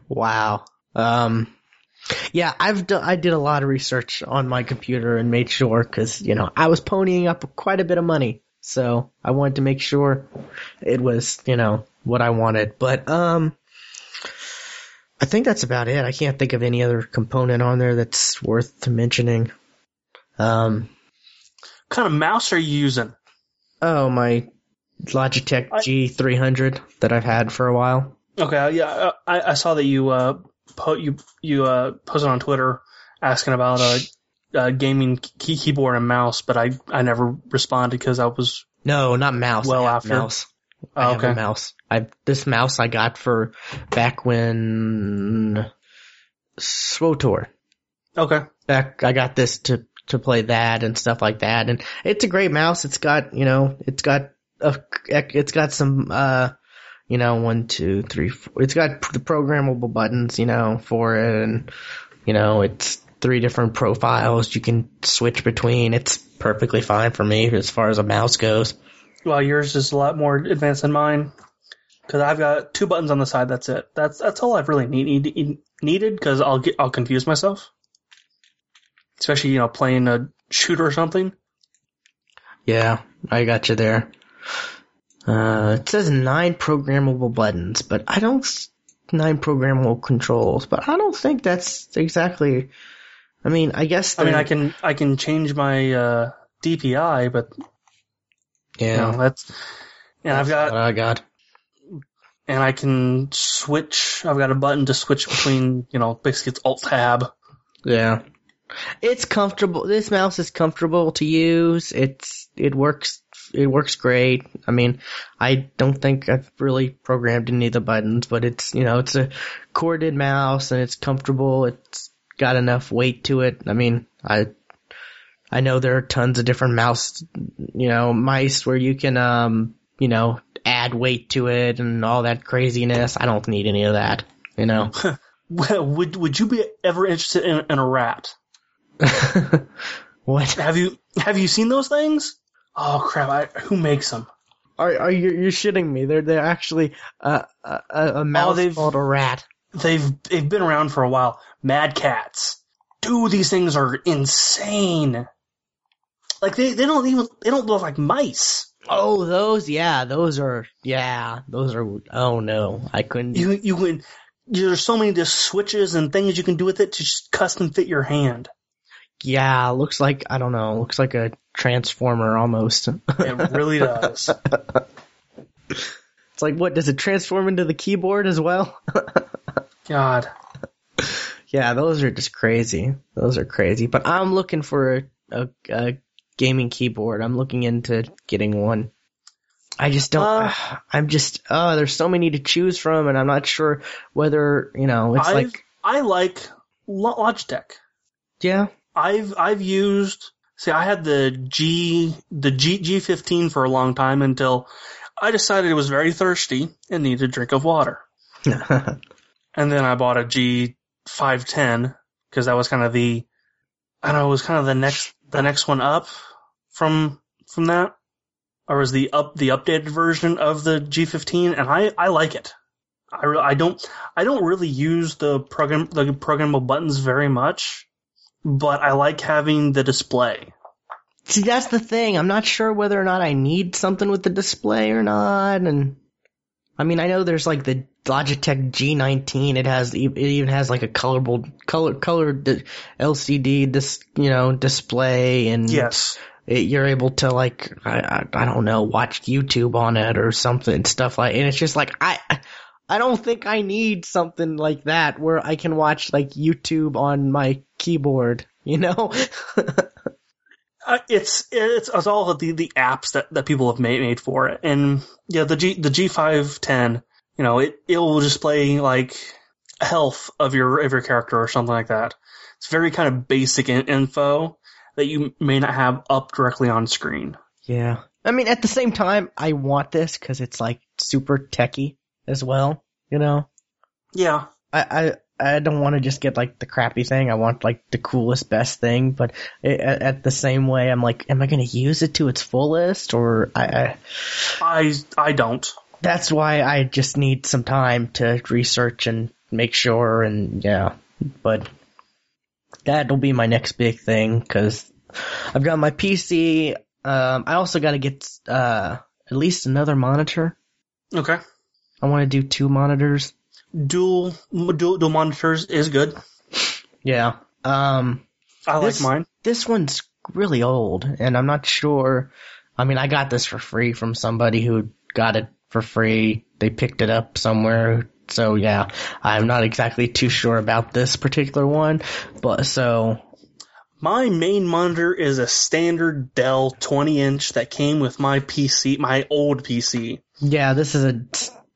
wow. Um, yeah, I've done, I did a lot of research on my computer and made sure because you know I was ponying up quite a bit of money, so I wanted to make sure it was you know what I wanted. But um, I think that's about it. I can't think of any other component on there that's worth mentioning. Um, what kind of mouse are you using? Oh, my Logitech I- G300 that I've had for a while. Okay, yeah, I, I saw that you uh po- you you uh posted on Twitter asking about a, a gaming key- keyboard and mouse, but I I never responded because I was No, not mouse. Well after. mouse. I have okay. a mouse. I this mouse I got for back when SWTOR. Okay, Back I got this to to play that and stuff like that, and it's a great mouse. It's got you know it's got a it's got some uh you know one two three four. It's got the programmable buttons you know for it, and you know it's three different profiles you can switch between. It's perfectly fine for me as far as a mouse goes. well yours is a lot more advanced than mine because I've got two buttons on the side. That's it. That's that's all I've really need, need, needed because I'll get I'll confuse myself, especially you know playing a shooter or something. Yeah, I got you there. Uh, it says nine programmable buttons, but I don't, nine programmable controls, but I don't think that's exactly, I mean, I guess, I mean, I can I can change my uh, DPI, but you yeah, know, that's and I've got I got. And I can switch. I've got a button to switch between, you know, basically it's Alt Tab. Yeah. It's comfortable. This mouse is comfortable to use. It's, it works, it works great. I mean, I don't think I've really programmed any of the buttons, but it's, you know, it's a corded mouse and it's comfortable. It's got enough weight to it. I mean, I, I know there are tons of different mouse, you know, mice where you can, um, you know, add weight to it and all that craziness. I don't need any of that, you know. Well, would would you be ever interested in, in a rat? what? Have you have you seen those things? Oh crap! I, who makes them? Are are you you're shitting me? They're they're actually uh, a a, a mouse they've- called a rat. They've they've been around for a while. Mad Catz. Dude, these things are insane. Like they, they don't even they don't look like mice. Oh, those yeah, those are yeah, those are. Oh no, I couldn't. You you can there's so many just switches and things you can do with it to just custom fit your hand. yeah, looks like I don't know. Looks like a transformer almost. It really does. it's like what does it transform into the keyboard as well? God. yeah, those are just crazy. Those are crazy. But I'm looking for a, a, a gaming keyboard. I'm looking into getting one. I just don't. Uh, I'm just. Oh, there's so many to choose from, and I'm not sure whether you know. It's I've, like I like Logitech. yeah, I've I've used see I had the G the G G15 for a long time until I decided it was very thirsty and needed a drink of water. And then I bought a G510 because that was kind of the I don't know, it was kind of the next the next one up from from that. Or was the up the updated version of the G15 and I I like it. I re- I don't I don't really use the program the programmable buttons very much, but I like having the display. See, that's the thing. I'm not sure whether or not I need something with the display or not. And I mean, I know there's like the Logitech G19. It has, it even has like a colorable, color, colored di- LCD, dis, you know, display, and Yes. it, you're able to like, I, I, I don't know, watch YouTube on it or something, stuff like. And it's just like I. I don't think I need something like that where I can watch like YouTube on my keyboard, you know? Uh, it's, it's it's all of the the apps that, that people have made made for it, and yeah, the G the G five ten, you know, it it will display like health of your of your character or something like that. It's very kind of basic in, info that you may not have up directly on screen. Yeah. I mean, at the same time, I want this because it's like super techy as well. You know, Yeah, I, I I don't want to just get like the crappy thing. I want like the coolest, best thing. But it, at, at the same way, I'm like, am I going to use it to its fullest, or I, I? I I don't. That's why I just need some time to research and make sure, and yeah. But that'll be my next big thing because I've got my PC. Um, I also got to get uh at least another monitor. Okay. I want to do two monitors. Dual dual, dual monitors is good. Yeah. Um, I This- like mine. this one's really old, and I'm not sure. I mean, I got this for free from somebody who got it for free. They picked it up somewhere. So yeah, I'm not exactly too sure about this particular one, but so My main monitor is a standard Dell 20 inch that came with my PC, my old PC. yeah, this is a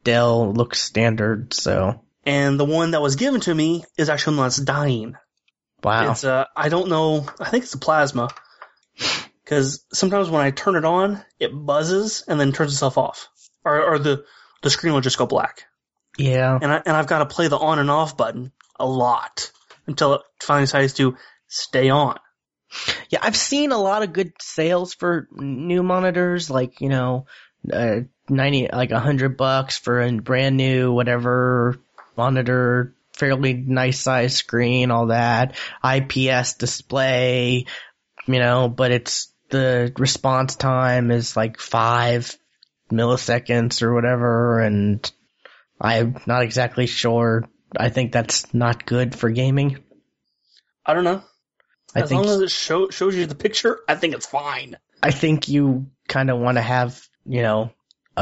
Dell looks standard. So And the one that was given to me is actually one that's dying. wow, It's uh, I don't know. I think it's a plasma. Because sometimes when I turn it on, it buzzes and then turns itself off, or, or the the screen will just go black. yeah, And I and I've got to play the on and off button a lot until it finally decides to stay on. yeah. I've seen a lot of good sales for new monitors, like you know, uh, ninety like a hundred bucks for a brand new whatever monitor, fairly nice size screen, all that, IPS display, you know, but it's the response time is like five milliseconds or whatever, and I'm not exactly sure. I think that's not good for gaming. I don't know. I As think long as it show, shows you the picture, I think it's fine. I think you kind of want to have, you know,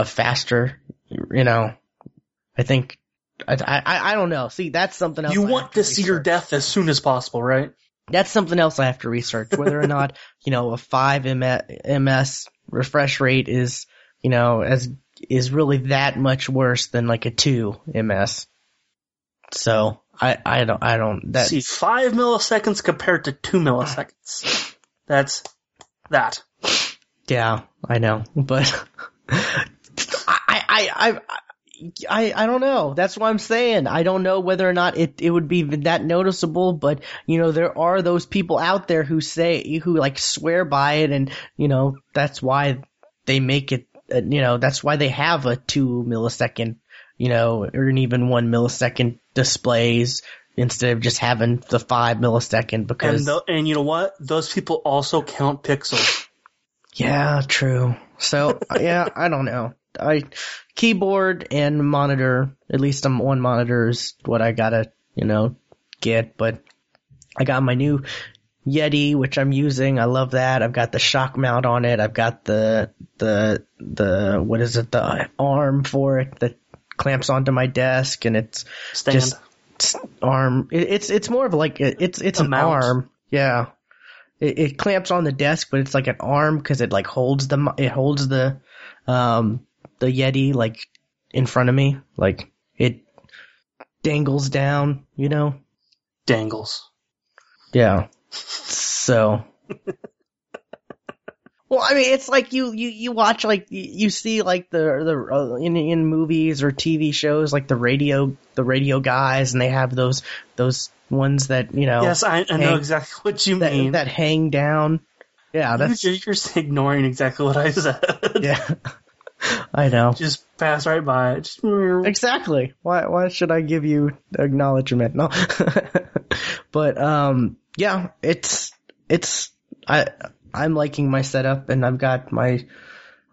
a faster, you know, I think, I, I, I don't know. See, that's something else. You I want have to see your death as soon as possible, right? That's something else I have to research. Whether or not, you know, a 5 MS refresh rate is, you know, as, is really that much worse than like a 2 MS. So, I, I don't, I don't, that, see, five milliseconds compared to two milliseconds. That's that. Yeah, I know, but I, I, I, I, don't know. That's what I'm saying. I don't know whether or not it, it would be that noticeable, but you know, there are those people out there who say, who like swear by it and, you know, that's why they make it, uh, you know, that's why they have a two millisecond, you know, or an even one millisecond displays instead of just having the five millisecond because. And the, and you know what? Those people also count pixels. Yeah, true. So yeah, I don't know. I keyboard and monitor, at least on one monitor is what I gotta, you know, get. But I got my new Yeti, which I'm using. I love that. I've got the shock mount on it. I've got the the the what is it? The arm for it that clamps onto my desk, and it's Stand. Just- arm. It's it's more of like a, it's it's A an mount. arm. Yeah. It, it clamps on the desk, but it's like an arm because it like holds the it holds the um the Yeti like in front of me, like it dangles down, you know. Dangles. Yeah. So. Well, I mean, it's like you, you, you watch like you, see like the the uh, in in movies or TV shows like the radio the radio guys and they have those those ones that you know Yes, I, I know exactly what you that mean. that hang down. Yeah, that's you're just ignoring exactly what I said. yeah. I know Just pass right by it. Just, exactly. Why why should I give you acknowledgement? No, but um, yeah, it's it's I I'm liking my setup and I've got my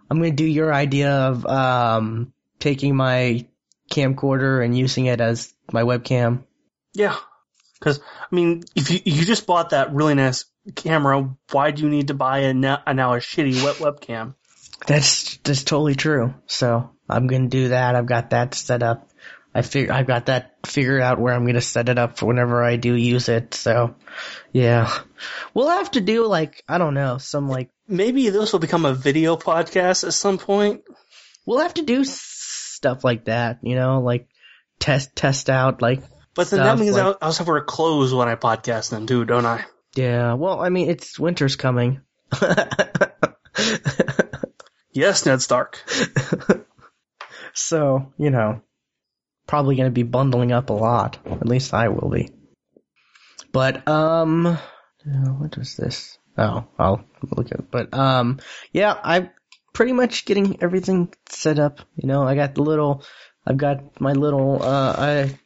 I'm gonna do your idea of um taking my camcorder and using it as my webcam. yeah. Because, I mean, if you, you just bought that really nice camera, why do you need to buy a now, a, now a shitty web webcam? That's that's totally true. So I'm gonna do that. I've got that set up. I figure I've got that figured out where I'm gonna set it up for whenever I do use it. So yeah, we'll have to do like I don't know some like Maybe this will become a video podcast at some point. we'll have to do stuff like that. You know, like test test out like But then that means like- I'll, I'll have to wear clothes when I podcast then too, don't I? yeah. Well, I mean it's winter's coming. Yes, Ned Stark. so you know probably going to be bundling up a lot. At least I will be. But um, uh, what was this? Oh, I'll look at it. But um, yeah, I'm pretty much getting everything set up. You know, I got the little, I've got my little uh, I.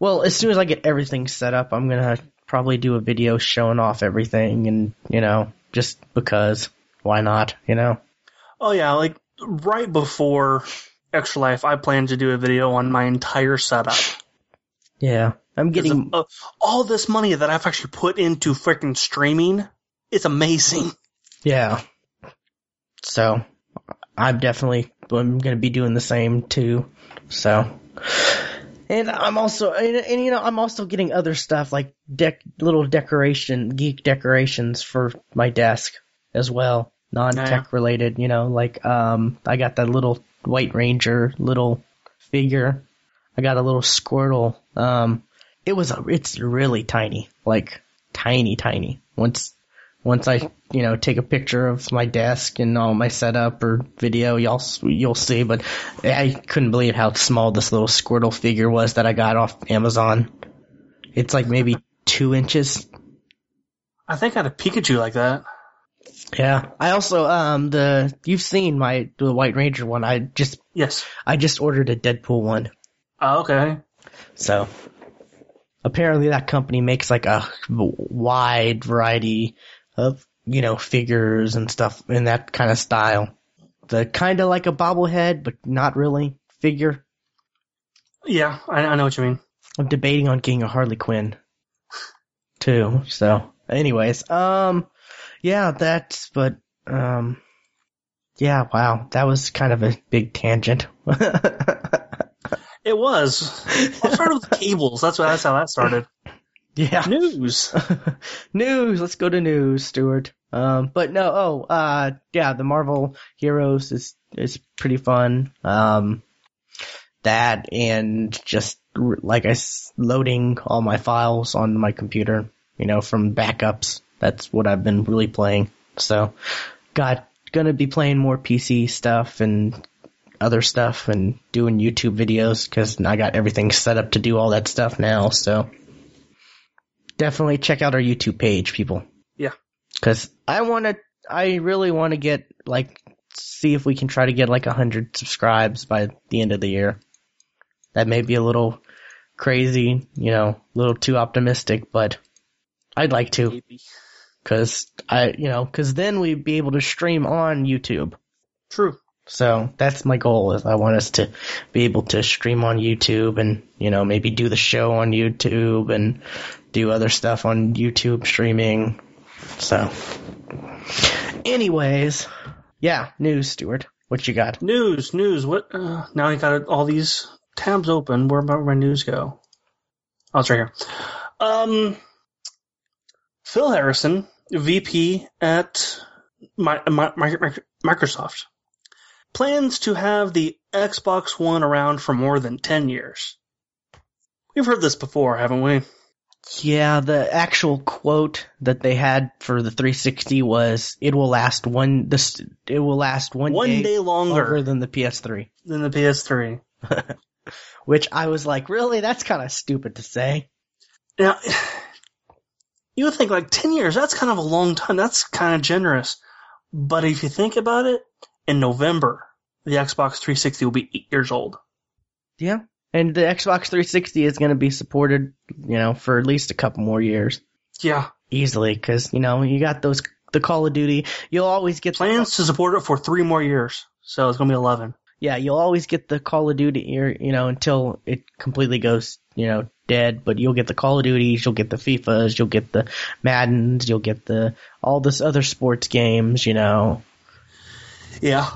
Well, as soon as I get everything set up, I'm gonna probably do a video showing off everything, and you know, just because, why not? You know. Oh yeah, like right before Extra Life, I plan to do a video on my entire setup. Yeah, I'm getting. of, uh, all this money that I've actually put into freaking streaming. It's amazing. Yeah. So, I'm definitely I'm gonna be doing the same too. So, and I'm also and, and you know I'm also getting other stuff like dec little decoration geek decorations for my desk as well, non-tech related. You know, like um I got that little White Ranger little figure. I got a little Squirtle. Um, it was a it's really tiny, like tiny, tiny. Once once I, you know, take a picture of my desk and all my setup or video, y'all you'll see. But I couldn't believe how small this little Squirtle figure was that I got off Amazon. It's like maybe two inches. I think I had a Pikachu like that. Yeah. I also um the you've seen my the White Ranger one. I just Yes. I just ordered a Deadpool one. Oh, okay. So apparently that company makes like a wide variety of, you know, figures and stuff in that kind of style. The kind of like a bobblehead, but not really figure. Yeah, I, I know what you mean. I'm debating on getting a Harley Quinn too. So anyways, um, yeah, that's, but, um, yeah, wow, that was kind of a big tangent. It was. I started with the cables. That's what. That's how that started. yeah. News. news. Let's go to news, Stuart. Um, but no, oh, uh, yeah, the Marvel Heroes is is pretty fun. Um, that and just like I s- loading all my files on my computer, you know, from backups. That's what I've been really playing. So, got gonna be playing more PC stuff and other stuff and doing YouTube videos because I got everything set up to do all that stuff now. So definitely check out our YouTube page, people. Yeah. Cause I want to, I really want to get like, see if we can try to get like a hundred subscribes by the end of the year. That may be a little crazy, you know, a little too optimistic, but I'd like to cause I, you know, cause then we'd be able to stream on YouTube. True. So that's my goal is I want us to be able to stream on YouTube and, you know, maybe do the show on YouTube and do other stuff on YouTube streaming. So anyways, yeah, news, Stuart. What you got? News. News. What? Uh, now I got all these tabs open. Where about my news go? Oh, it's right here. Um, Phil Harrison, VP at my, my, my, Microsoft, plans to have the Xbox One around for more than 10 years. We've heard this before, haven't we? Yeah, the actual quote that they had for the 360 was, "It will last one. This it will last one, One day, day longer longer than the PS3." than the PS3. Which I was like, really? That's kind of stupid to say. Now, you would think like 10 years, that's kind of a long time. That's kind of generous. But if you think about it, in November, the Xbox 360 will be eight years old. Yeah. And the Xbox 360 is going to be supported, you know, for at least a couple more years Yeah. easily because, you know, you got those, the Call of Duty, you'll always get, Plans to support it for three more years. So it's going to be 11. yeah, you'll always get the Call of Duty, you know, until it completely goes, you know, dead, but you'll get the Call of Duties, you'll get the FIFAs, you'll get the Maddens, you'll get the, all this other sports games, you know, Yeah.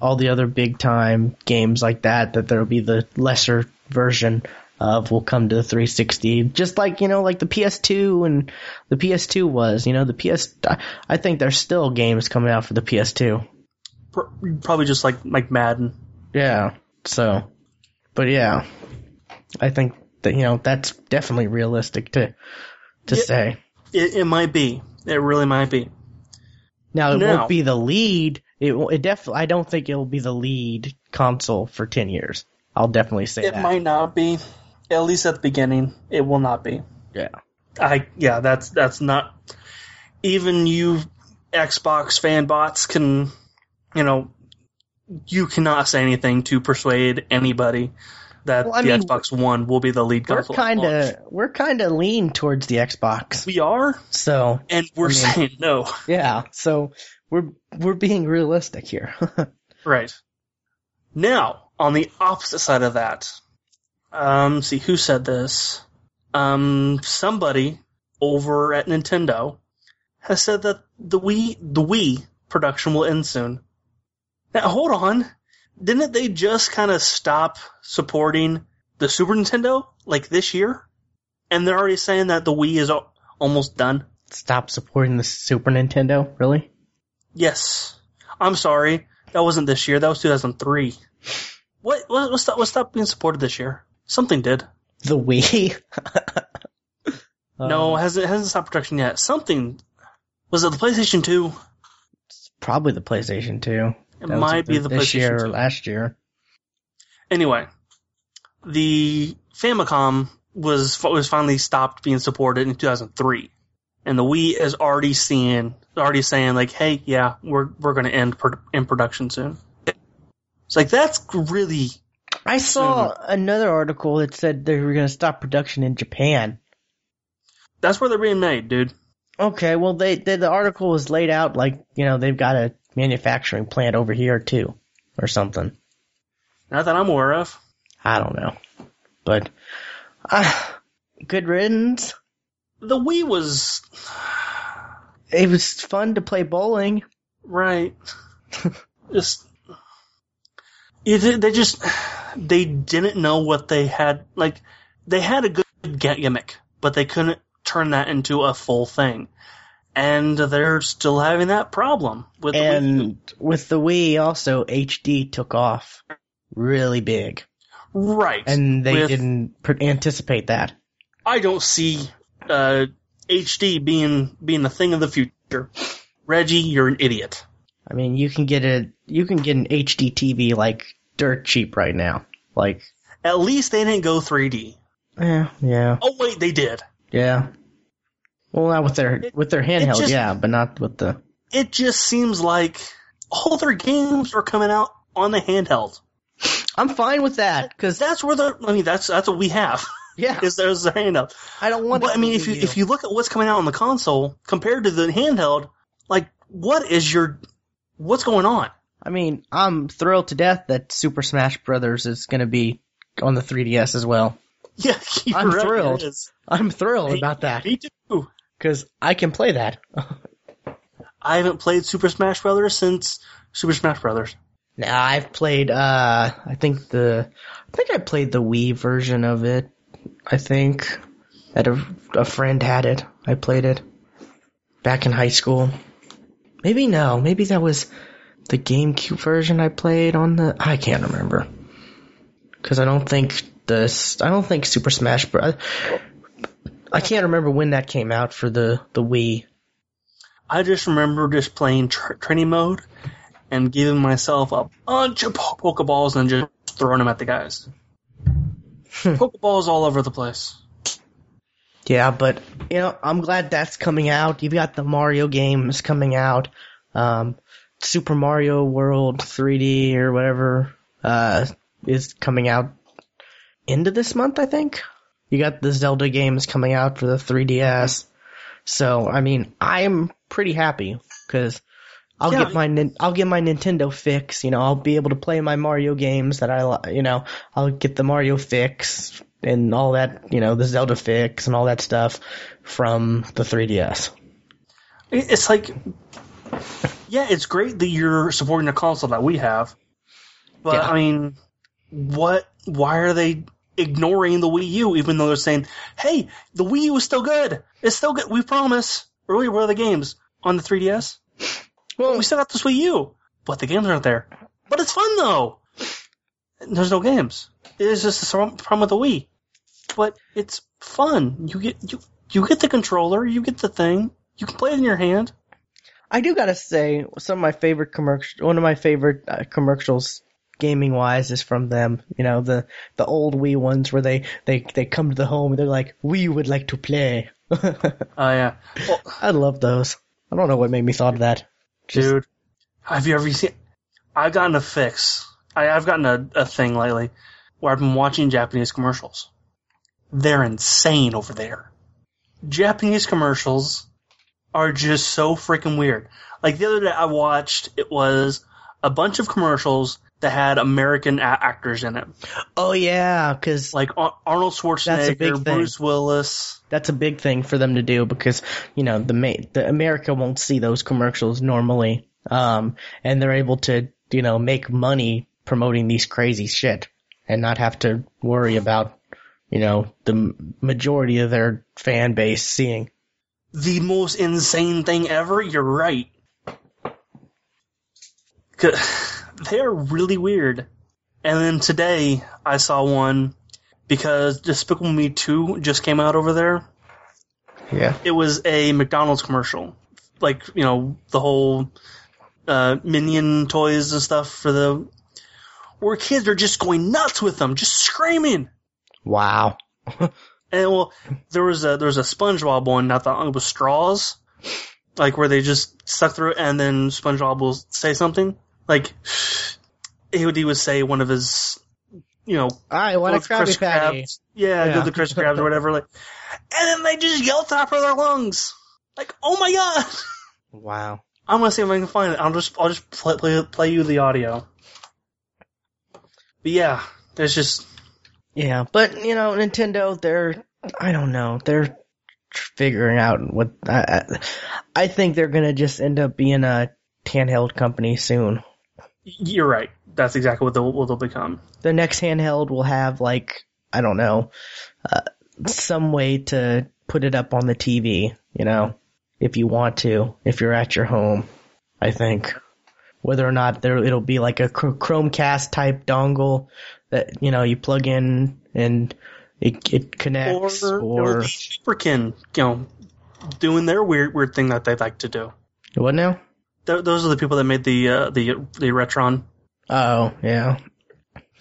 all the other big time games like that that there'll be the lesser version of will come to the 360 just like you know like the PS2 and the PS2 was you know the PS I think there's still games coming out for the PS2 Probably just like, like Madden. yeah so but yeah I think you know that's definitely realistic to to Yeah. say It, it might be. It really might be. now it Now- won't be the lead it, will- it definitely I don't think it'll be the lead console for 10 years I'll definitely say that. It that. might not be, at least at the beginning. It will not be. Yeah. I yeah, that's that's not. Even you Xbox fan bots can, you know, you cannot say anything to persuade anybody that Well, the mean, Xbox One will be the lead We're console. Kinda, we're kind of lean towards the Xbox. we are, So and we're I mean- saying no. yeah, so we're we're being realistic here. Right. Now, on the opposite side of that, um, see who said this. Um, somebody over at Nintendo has said that the Wii, the Wii production will end soon. Now, hold on. Didn't they just kind of stop supporting the Super Nintendo like this year? And they're already saying that the Wii is al- almost done. Stop supporting the Super Nintendo, really? Yes. I'm sorry. That wasn't this year. That was 2003. What, what, what's that, what's that being supported this year? Something did. The Wii? no, Uh, hasn't, it hasn't stopped production yet. Something. Was it the PlayStation 2? probably the PlayStation 2. It That might be the this year 2. or last year. Anyway, the Famicom was was finally stopped being supported in 2003, and the Wii is already seeing, already saying like, "Hey, yeah, we're we're going to end pro- in production soon." It's like that's really I saw another article that said they were going to stop production in Japan. that's where they're being made, dude. Okay, well they, they the article was laid out like, you know, they've got a manufacturing plant over here too or something. Not that I'm aware of. I don't know. But uh, good riddance. The Wii was It was fun to play bowling. right. just it, they just they didn't know what they had. Like they had a good gimmick, but they couldn't turn that into a full thing. And they're still having that problem with the Wii And with the Wii also HD took off really big. right. And they With- didn't anticipate that. I don't see uh, HD being being the thing of the future. Reggie, you're an idiot. I mean, you can get a you can get an HD TV like dirt cheap right now. Like, At least they didn't go 3D. eh, yeah, Oh wait, they did. yeah. Well, not with their It- with their handheld, just- yeah, but not with the. It just seems like all their games are coming out on the handheld. I'm fine with that because That's where the I mean that's that's what we have yeah, is there's the handheld. I don't want. But I mean if you be if you look at what's coming out on the console compared to the handheld, like what is your what's going on? I mean, I'm thrilled to death that Super Smash Brothers is going to be on the 3DS as well. Yeah, I'm right, thrilled. I'm thrilled about that Me too. Because I can play that. I haven't played Super Smash Brothers since Super Smash Brothers. Now I've played. uh I think the. I think I played the Wii version of it. I think that a, a friend had it. I played it back in high school. Maybe no. Maybe that was the GameCube version I played on the. I can't remember because I don't think this. I don't think Super Smash Bros. I can't remember when that came out for the the Wii. I just remember just playing tr- training mode and giving myself a bunch of po- Pokeballs and just throwing them at the guys. Pokeballs all over the place. Yeah, but you know, I'm glad that's coming out. You've got the Mario games coming out. Um, Super Mario World 3D or whatever uh, is coming out into this month, I think. You got the Zelda games coming out for the 3DS. So, I mean, I'm pretty happy because I'll Yeah. get my I'll get my Nintendo fix. You know, I'll be able to play my Mario games that I you know I'll get the Mario fix and all that you know the Zelda fix and all that stuff from the 3DS. It's like, yeah, it's great that you're supporting a console that we have, but Yeah. I mean, what? Why are they ignoring the Wii U even though they're saying, "Hey, the Wii U is still good. It's still good. We promise." Really, where are the games on the 3DS? Well, We still got this Wii U, but the games aren't there. But it's fun though. There's no games. It's just the problem with the Wii. But it's fun. You get you you get the controller. You get the thing. You can play it in your hand. I do gotta say some of my favorite commercial, one of my favorite uh, commercials gaming wise is from them. You know, the the old Wii ones where they they they come to the home and they're like, "We would like to play." Oh yeah, well, I love those. I don't know what made me thought of that. Just- dude. Have you ever seen? I've gotten a fix. I, I've gotten a, a thing lately where I've been watching Japanese commercials. They're insane over there. Japanese commercials are just so freaking weird. Like the other day, I watched it was a bunch of commercials that had American a- actors in it, Oh yeah, because like Ar- Arnold That's a big Schwarzenegger, thing. Bruce Willis. that's a big thing for them to do because you know the ma- the America won't see those commercials normally, um, and they're able to you know make money promoting these crazy shit and not have to worry about you know the majority of their fan base seeing. the most insane thing ever. You're right. They're really weird. And then today I saw one because Despicable Me 2 just came out over there. Yeah. It was a McDonald's commercial. Like, you know, the whole uh, Minion toys and stuff for the. Where kids are just going nuts with them, just screaming. Wow. And well, there was a there was a SpongeBob one. I thought it was straws, like where they just suck through it, and then SpongeBob will say something. Like he would say one of his, you know, I want a go to Krusty Krabby Patty. Krabs. Yeah, Yeah. go the Krusty Krabs or whatever. Like, and then they just yell top of their lungs. Like, oh my god! Wow. I'm gonna see if I can find it. I'll just I'll just play play, play you the audio. But yeah, there's just Yeah, but you know, Nintendo, they're I don't know, they're figuring out what I I, I think they're gonna just end up being a handheld company soon. You're right. That's exactly what they'll what they'll become. The next handheld will have like I don't know, uh, some way to put it up on the TV. You know, if you want to, if you're at your home, I think. Whether or not there it'll be like a Chromecast type dongle that you know you plug in and it it connects or, or, it'll be Hyperkin, you know, doing their weird weird thing that they like to do. what now? Th- those are the people that made the uh, the the Retron. Oh yeah,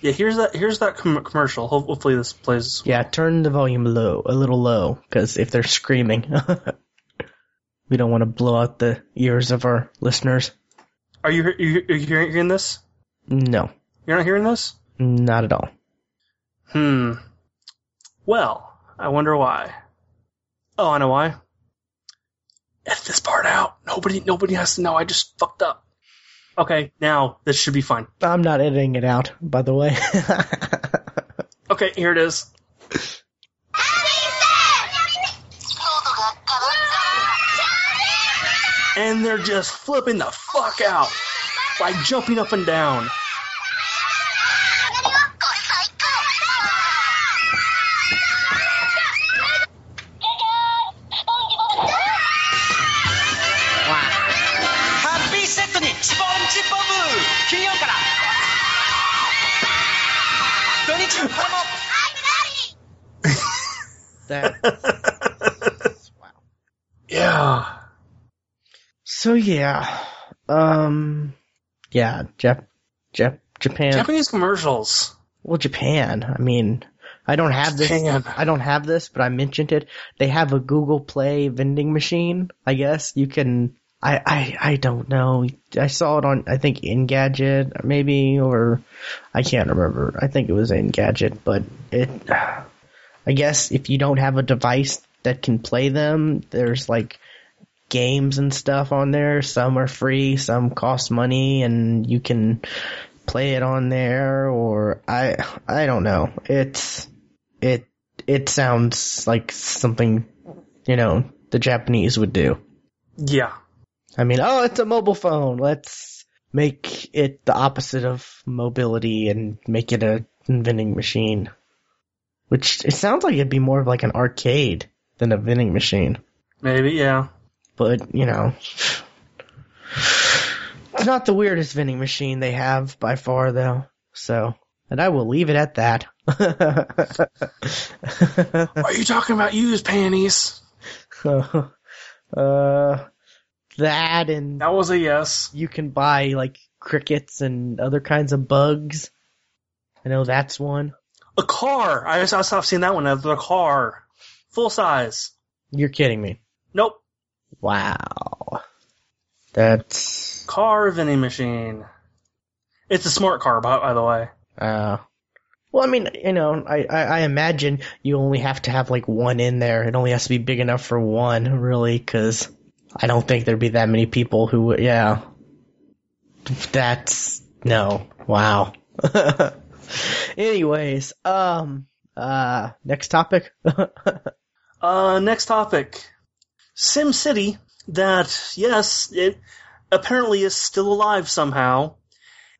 Yeah, here's that here's that com- commercial. Ho- Hopefully this plays. yeah. Turn the volume low, a little low, because if they're screaming, we don't want to blow out the ears of our listeners. Are you are you, are you hearing, hearing this? No, You're not hearing this? not at all. Hmm. Well, I wonder why. Oh, I know why. Edit this part out. Nobody nobody has to know. I just fucked up. Okay, now this should be fine. I'm not editing it out, by the way. Okay, here it is. And they're just flipping the fuck out. Like jumping up and down. That. wow. Yeah. So yeah, um, yeah, Jap, Jap, Japan. Japanese commercials. Well, Japan. I mean, I don't have this. Japan. I don't have this, but I mentioned it. They have a Google Play vending machine. I guess you can. I I I don't know. I saw it on I think Engadget maybe or I can't remember. I think it was Engadget, but it. I guess if you don't have a device that can play them, there's like games and stuff on there. Some are free, some cost money, and you can play it on there. Or I I don't know. It's it it sounds like something you know the Japanese would do. Yeah. I mean, oh, it's a mobile phone. Let's make it the opposite of mobility and make it a vending machine. Which it sounds like it'd be more of like an arcade than a vending machine. Maybe, yeah. But, you know, it's not the weirdest vending machine they have by far though. So, and I will leave it at that. Are you talking about used panties? uh, that and That was a yes. you can buy like crickets and other kinds of bugs. I know that's one. A car. I just I stopped seeing that one. The car, full size. You're kidding me. Nope. Wow. That's Car vending machine. It's a smart car, by, by the way. uh well, I mean, you know, I, I, I imagine you only have to have like one in there. It only has to be big enough for one, really, because I don't think there'd be that many people who would. Yeah, that's no. Wow. Anyways, um, uh, next topic. Uh, next topic. Sim City, that, yes, it apparently is still alive somehow,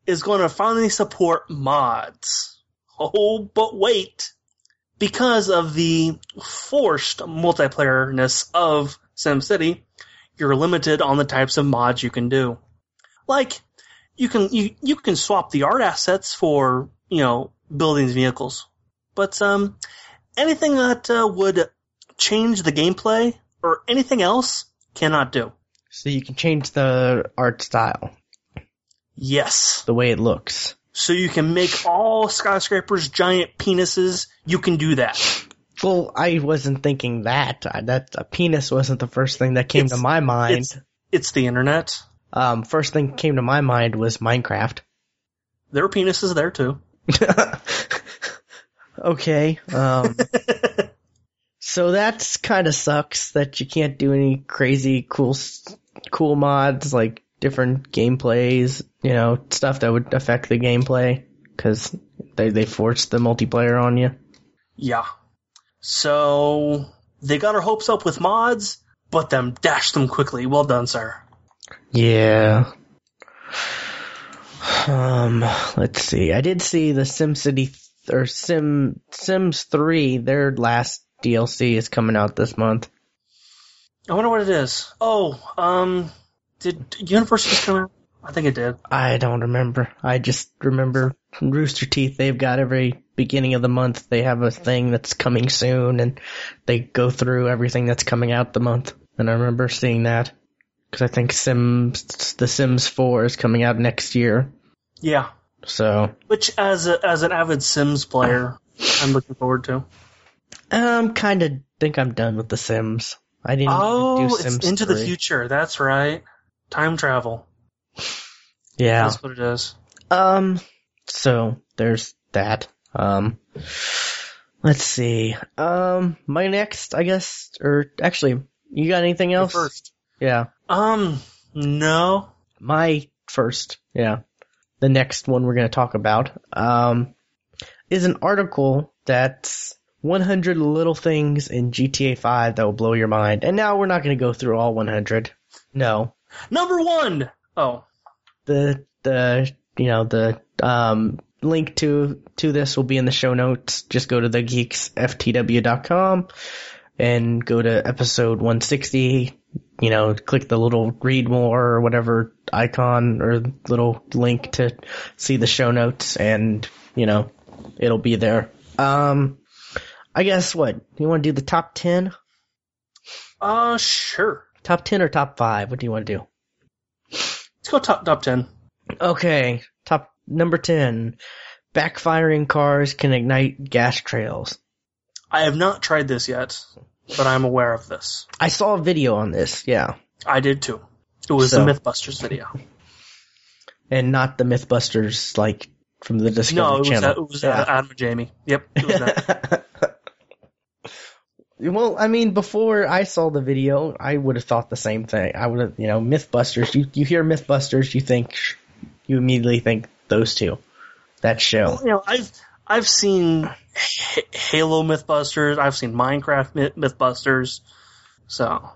is going to finally support mods. Oh, but wait. Because of the forced multiplayerness of SimCity, you're limited on the types of mods you can do. Like, you can, you, you can swap the art assets for, you know, buildings, vehicles. But, um, anything that, uh, would change the gameplay or anything else cannot do. so you can change the art style, Yes. the way it looks. So you can make all skyscrapers giant penises. You can do that. Well, I wasn't thinking that. That a penis wasn't the first thing that came It's- to my mind. It's, it's the internet. Um, first thing came to my mind was Minecraft. There are penises there too. okay. Um, so that's kind of sucks that you can't do any crazy cool, cool mods like different gameplays. You know, stuff that would affect the gameplay because they they forced the multiplayer on you. Yeah. So they got our hopes up with mods, but them dashed them quickly. Well done, sir. Yeah. Um, let's see. I did see the SimCity th- or Sim Sims 3, their last DLC is coming out this month. I wonder what it is. Oh, um, did Universe just come out? I think it did. I don't remember. I just remember Rooster Teeth, they've got every beginning of the month, they have a thing that's coming soon and they go through everything that's coming out the month. And I remember seeing that. Cause I think Sims, the Sims 4 is coming out next year. Yeah. So, Which, as a, as an avid Sims player, I'm looking forward to. I'm kind of think I'm done with The Sims. I didn't Oh, do it's Sims into the future. That's right. Time travel. Yeah. That's what it is. Um. So there's that. Um. Let's see. Um. My next, I guess, or actually, you got anything You're else? First. Yeah. Um, no. My first. Yeah. The next one we're gonna talk about. Um. Is an article that's 100 little things in GTA 5 that will blow your mind. And now we're not gonna go through all 100. No. Number one. Oh, the the you know the um link to to this will be in the show notes. Just go to the geeksftw.com and go to episode 160. You know, click the little read more or whatever icon or little link to see the show notes and, you know, it'll be there. Um, I guess what? You want to do the top 10? uh, sure. Top 10 or top 5? What do you want to do? Let's go top top ten. Okay, top number 10. Backfiring cars can ignite gas trails. I have not tried this yet, but I'm aware of this. I saw a video on this, yeah. I did too. It was So- the MythBusters video. And not the Mythbusters, like, from the Discovery No, it was Channel. that, it was uh, Adam and Jamie. Yep. It was that. well, I mean, before I saw the video, I would have thought the same thing. I would have, you know, Mythbusters, you, you hear Mythbusters, you think, you immediately think those two. That show. you know, I've I've seen H- Halo MythBusters. I've seen Minecraft Myth- MythBusters. So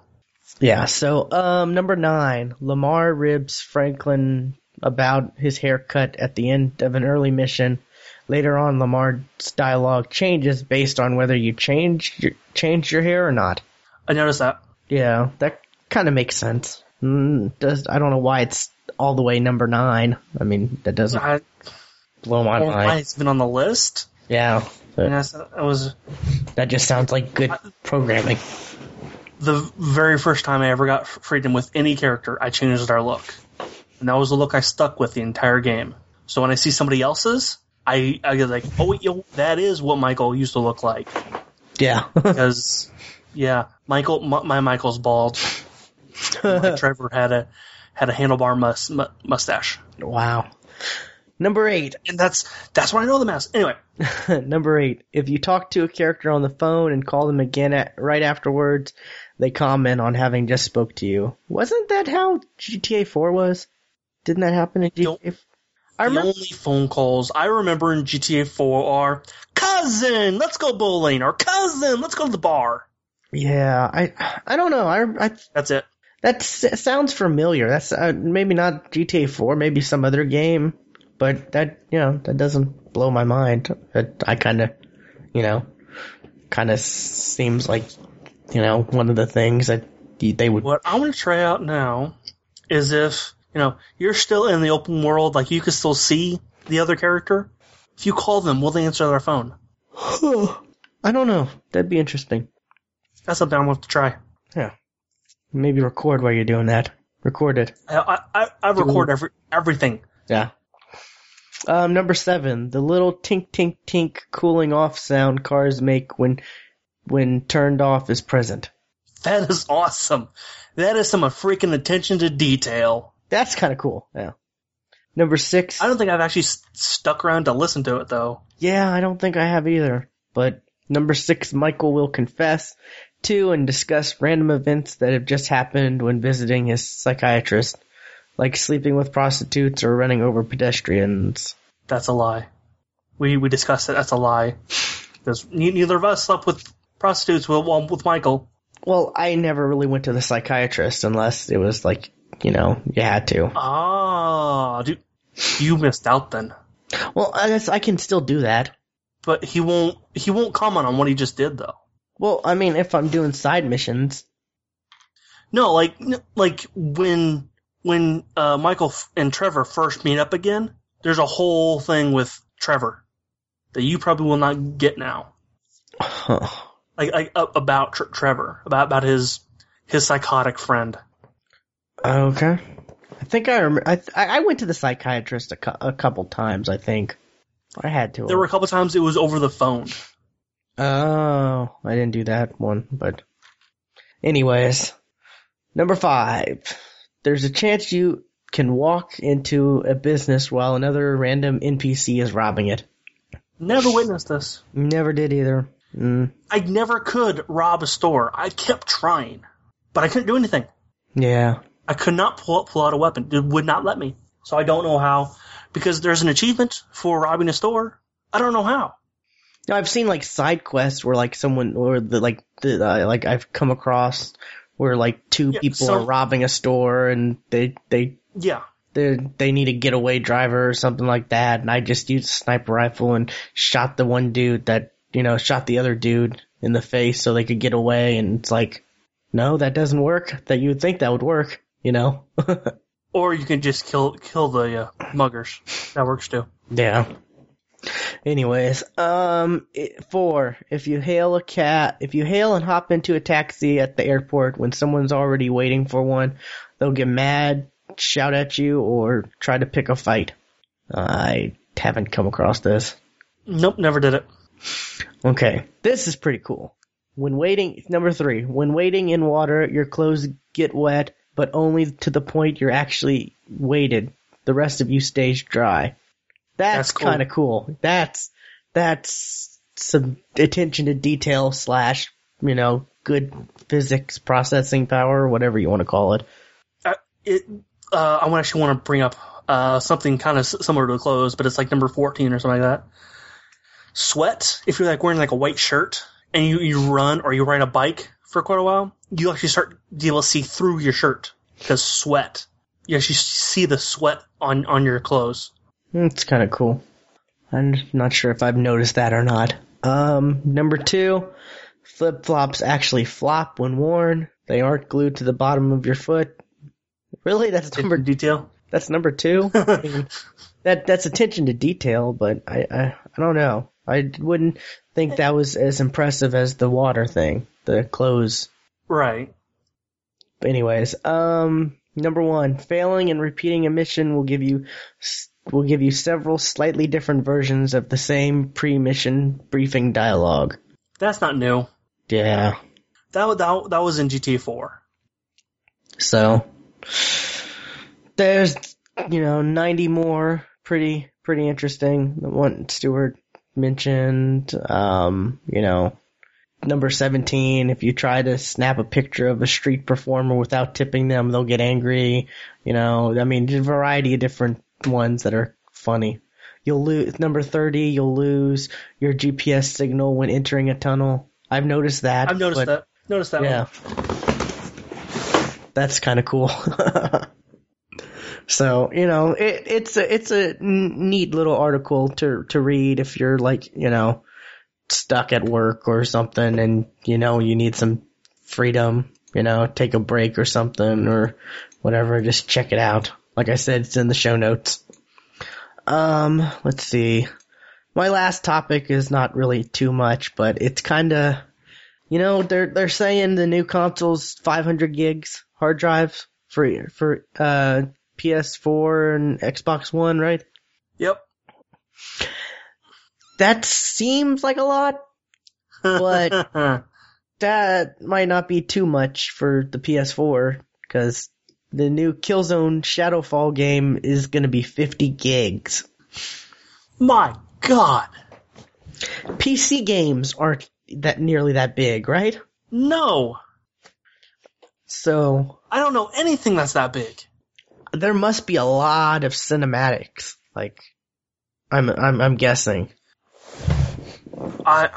Yeah, so um number nine, Lamar ribs Franklin about his haircut at the end of an early mission. Later on, Lamar's dialogue changes based on whether you change your, changed your hair or not. I noticed that. Yeah, that kind of makes sense. Mm, does I don't know why it's all the way number nine. I mean, that doesn't I, blow my well, mind. it's been on the list. Yeah, that was that just sounds like good programming. the very first time I ever got freedom with any character. I changed our look. and that was the look I stuck with the entire game. So when I see somebody else's, I I get like, oh, yo, that is what Michael used to look like. Yeah. Because yeah, Michael, my, my Michael's bald. Trevor had a had a handlebar mus, mu- mustache, wow. Number eight. and that's that's why I know the mask. Anyway, Number eight. If you talk to a character on the phone and call them again at, right afterwards, they comment on having just spoke to you. Wasn't that how GTA 4 was? Didn't that happen in GTA? 4? I the only phone calls I remember in GTA 4 are cousin, let's go bowling, or cousin, let's go to the bar. Yeah, I I don't know. I, I That's it. that sounds familiar. That's uh, maybe not GTA 4, maybe some other game, but that you know that doesn't blow my mind. It, I kind of, you know, kind of seems like you know one of the things that they would. What I want to try out now is if you know you're still in the open world, like you can still see the other character. If you call them, will they answer their phone? I don't know. That'd be interesting. That's something I'm going to have to try. Yeah. Maybe record while you're doing that. Record it. I I, I, I record every everything. Yeah. Um, number seven, the little tink tink tink cooling off sound cars make when when turned off is present. That is awesome. That is some freaking attention to detail. That's kind of cool. Yeah. Number six. I don't think I've actually s- stuck around to listen to it though. Yeah, I don't think I have either. But number six, Michael will confess to and discuss random events that have just happened when visiting his psychiatrist, like sleeping with prostitutes or running over pedestrians. That's a lie. We we discussed it. That's a lie. Because neither of us slept with prostitutes with well, with Michael. Well, I never really went to the psychiatrist unless it was like, you know, you had to. Ah, dude, you missed out then. Well, I guess I can still do that. But he won't. He won't comment on what he just did though. Well, I mean, if I'm doing side missions, No, like like when when uh, Michael and Trevor first meet up again. There's a whole thing with Trevor that you probably will not get now. huh. Like, like uh, about Tr- Trevor, about about his his psychotic friend. Okay. I think I remember. I I I went to the psychiatrist a, cou- a couple times. I think I had to. There were a couple times it was over the phone. Oh, I didn't do that one, but anyways, number five. There's a chance you can walk into a business while another random NPC is robbing it. Never witnessed this. Never did either. Mm, I never could rob a store. I kept trying, but I couldn't do anything. yeah. I could not pull pull out a weapon. It would not let me. So I don't know how. Because there's an achievement for robbing a store. I don't know how. Now, I've seen like side quests where like someone or the like the uh, like I've come across where like two Yeah, people so- are robbing a store and they they Yeah. they they need a getaway driver or something like that, and I just used a sniper rifle and shot the one dude that you know shot the other dude in the face so they could get away, and it's like, no, that doesn't work. That you would think that would work, you know? Or you can just kill kill the uh, muggers. That works too. yeah. Anyways, um, it- four. If you hail a cat, if you hail and hop into a taxi at the airport when someone's already waiting for one, they'll get mad, shout at you, or try to pick a fight. I haven't come across this. Nope, never did it. Okay, this is pretty cool. When waiting, number three, when waiting in water, your clothes get wet, but only to the point you're actually weighted. The rest of you stays dry. That's, That's cool. kind of cool. That's that's some attention to detail slash you know good physics processing power, or whatever you want to call it. It. Uh, I actually want to bring up uh, something kind of similar to the clothes, but it's like number fourteen or something like that. Sweat. If you're like wearing like a white shirt and you you run or you ride a bike for quite a while, you actually start to be able to see through your shirt because sweat. You actually see the sweat on on your clothes. It's kind of cool. I'm not sure if I've noticed that or not. Um, number two, flip flops actually flop when worn. They aren't glued to the bottom of your foot. Really, that's number detail. that's number two. I mean, that that's attention to detail, but I, I I don't know. I wouldn't think that was as impressive as the water thing, the clothes. Right. But anyways, um, Number one, failing and repeating a mission will give you will give you several slightly different versions of the same pre-mission briefing dialogue. That's not new. Yeah. That that, that was in GT4. So there's you know 90 more pretty pretty interesting. The one Stuart mentioned um you know number 17 if you try to snap a picture of a street performer without tipping them they'll get angry you know i mean there's a variety of different ones that are funny you'll lose number 30 you'll lose your gps signal when entering a tunnel i've noticed that I've noticed that. Noticed that yeah. That's kind of cool. so, you know, it, it's a, it's a neat little article to, to read if you're like, you know, stuck at work or something and, you know, you need some freedom, you know, take a break or something or whatever. Just check it out. Like I said, it's in the show notes. Um, let's see. My last topic is not really too much, but it's kind of, you know, they're they're saying the new console's 500 gigs hard drives for for uh PS4 and Xbox One, right? Yep. That seems like a lot. But- That might not be too much for the PS4 because the new Killzone Shadow Fall game is going to be 50 gigs. My God. PC games aren't that nearly that big, right? No. So I don't know anything that's that big. there must be a lot of cinematics. Like, I'm I'm I'm guessing. I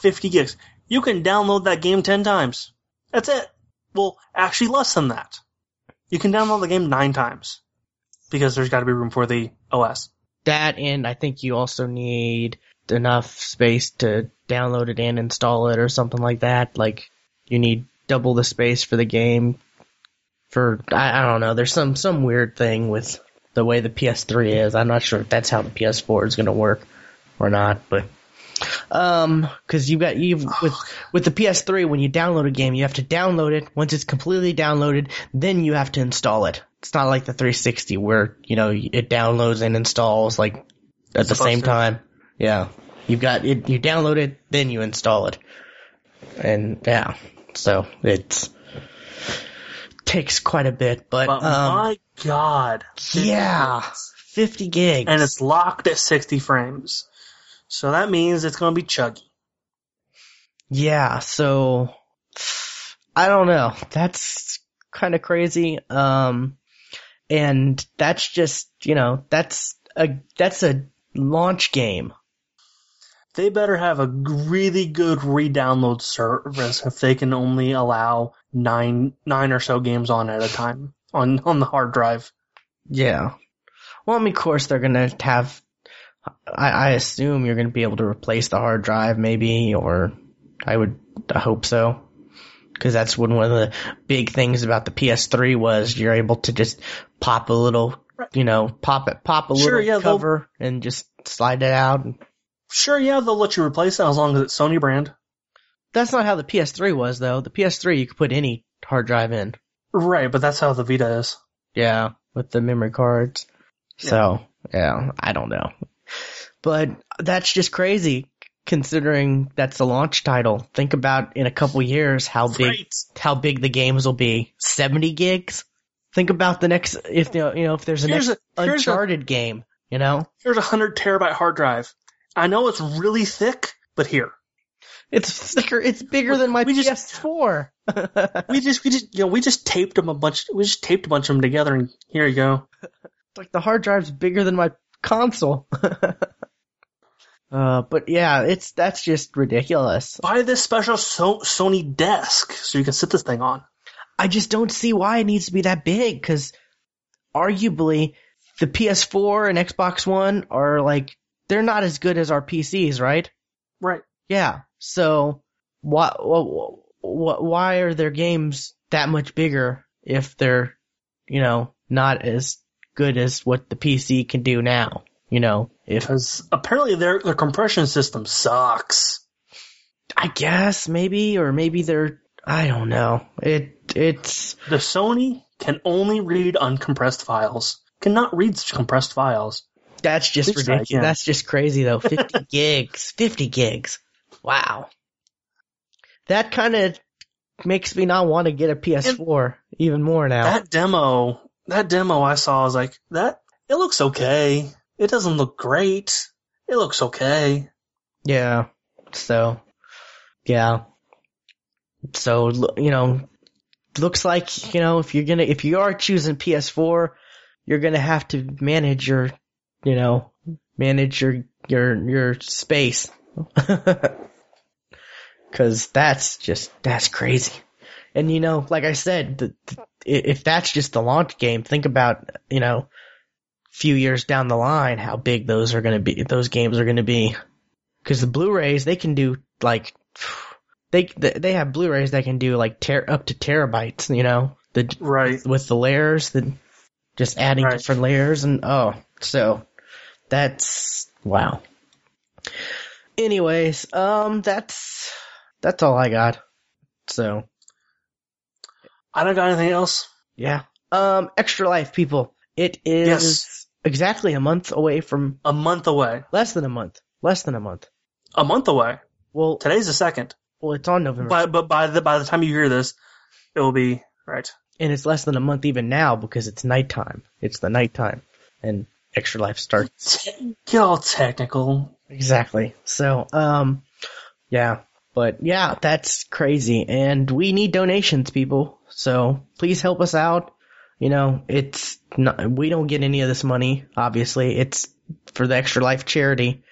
50 gigs. You can download that game 10 times. That's it. Well, actually less than that. You can download the game 9 times. Because there's got to be room for the OS. That and I think you also need enough space to download it and install it or something like that. Like you need double the space for the game. For I, I don't know. There's some some weird thing with the way the PS3 is. I'm not sure if that's how the PS4 is going to work or not, but um, because you got you with with the PS3 when you download a game, you have to download it. Once it's completely downloaded, then you have to install it. It's not like the 360 where you know it downloads and installs like at the same to. time. Yeah, you've got it. You download it, then you install it, and yeah, so it's takes quite a bit. But, But um, my God. yeah, 50 gigs, And it's locked at 60 frames. So that means it's going to be chuggy. Yeah, so I don't know. That's kind of crazy. Um and that's just, you know, that's a that's a launch game. They better have a really good re-download service if they can only allow nine nine or so games on at a time on on the hard drive. Yeah. Well, I mean, of course they're going to have I, I assume you're going to be able to replace the hard drive maybe or I would I hope so. Cause that's when one of the big things about the PS3 was you're able to just pop a little, you know, pop it, pop a Sure, little yeah, cover and just slide it out. Sure, yeah, they'll let you replace it as long as it's Sony brand. That's not how the PS3 was though. The PS3 you could put any hard drive in. Right, but that's how the Vita is. Yeah, with the memory cards. So, yeah, I don't know. But that's just crazy considering that's the launch title. Think about in a couple years how big Right. how big the games will be. 70 gigs? Think about the next if you know, if there's a Here's next a- here's a- Uncharted game, you know? Here's a hundred terabyte hard drive. I know it's really thick, but here. It's thicker, it's bigger than my We just- PS4. We just we just you know, we just taped them a bunch we just taped a bunch of them together and here you go. like the hard drive's bigger than my console. uh, but yeah, it's that's just ridiculous. Buy this special so- Sony desk so you can sit this thing on. I just don't see why it needs to be that big because arguably the PS4 and Xbox One are like they're not as good as our PCs, right? Right. Yeah. So why why, why are their games that much bigger if they're you know not as good as what the PC can do now? You know, if Because apparently their their compression system sucks. I guess maybe, or maybe they're, I don't know. It, it's The Sony can only read uncompressed files. Cannot read compressed files. that's just ridiculous. That's just crazy though. 50 gigs. 50 gigs. Wow. That kind of makes me not want to get a PS4 even more now. That demo, that demo I saw, I was like, that, it looks okay. It doesn't look great. It looks okay. Yeah. So, yeah. So, you know, looks like, you know, if you're gonna, if you are choosing PS4, you're gonna have to manage your, you know, manage your, your, your space. Cause that's just, that's crazy. And you know, like I said, the, the, if that's just the launch game, think about, you know, few years down the line, how big those are gonna be, those games are gonna be because the Blu-rays they can do like they they have Blu-rays that can do like ter- up to terabytes, you know, the Right. with the layers, the just adding Right. different layers and oh, so that's wow. Anyways, um, that's that's all I got. So I don't got anything else. yeah, um, Extra Life people, it is Yes. Exactly a month away from A month away. less than a month, less than a month. A month away. Well, Today's the second. well, it's on November But, but by the, by the time you hear this, it will be, right. and it's less than a month even now because it's nighttime. It's the nighttime, and Extra Life starts Get all technical. exactly. So, um, yeah, but yeah, that's crazy, and we need donations, people. So please help us out. You know, it's not we don't get any of this money. Obviously, it's for the Extra Life charity,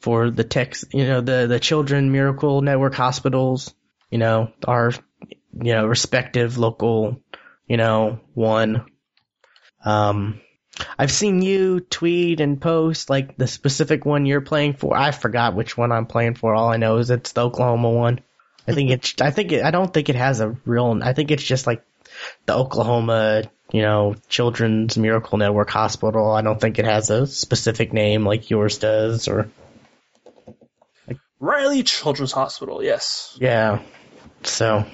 for the tech, you know, the the Children Miracle Network hospitals. You know, our you know respective local, you know, one. Um, I've seen you tweet and post like the specific one you're playing for. I forgot which one I'm playing for. All I know is it's the Oklahoma one. I think it's. I think it, I don't think it has a real. I think it's just like the Oklahoma, you know, Children's Miracle Network Hospital. I don't think it has a specific name like yours does. Or Riley Children's Hospital, yes. yeah. So,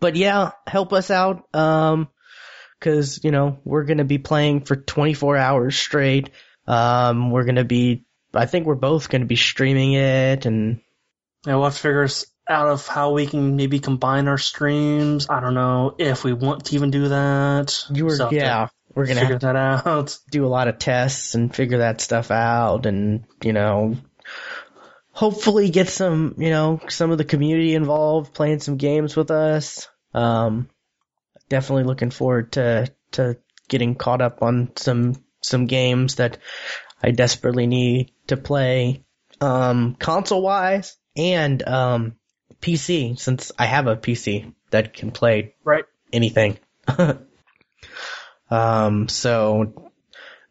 but yeah, help us out. Um, cause, you know, we're gonna be playing for 24 hours straight. Um, we're gonna be, I think we're both gonna be streaming it and, And we'll have to figure out of how we can maybe combine our streams. I don't know if we want to even do that. you were, So yeah, we're gonna figure have that out. to do a lot of tests and figure that stuff out and, you know, hopefully get some, you know, some of the community involved playing some games with us. Um, definitely looking forward to, to getting caught up on some, some games that I desperately need to play, um, console wise and, um, PC since I have a PC that can play Right. anything. um, so,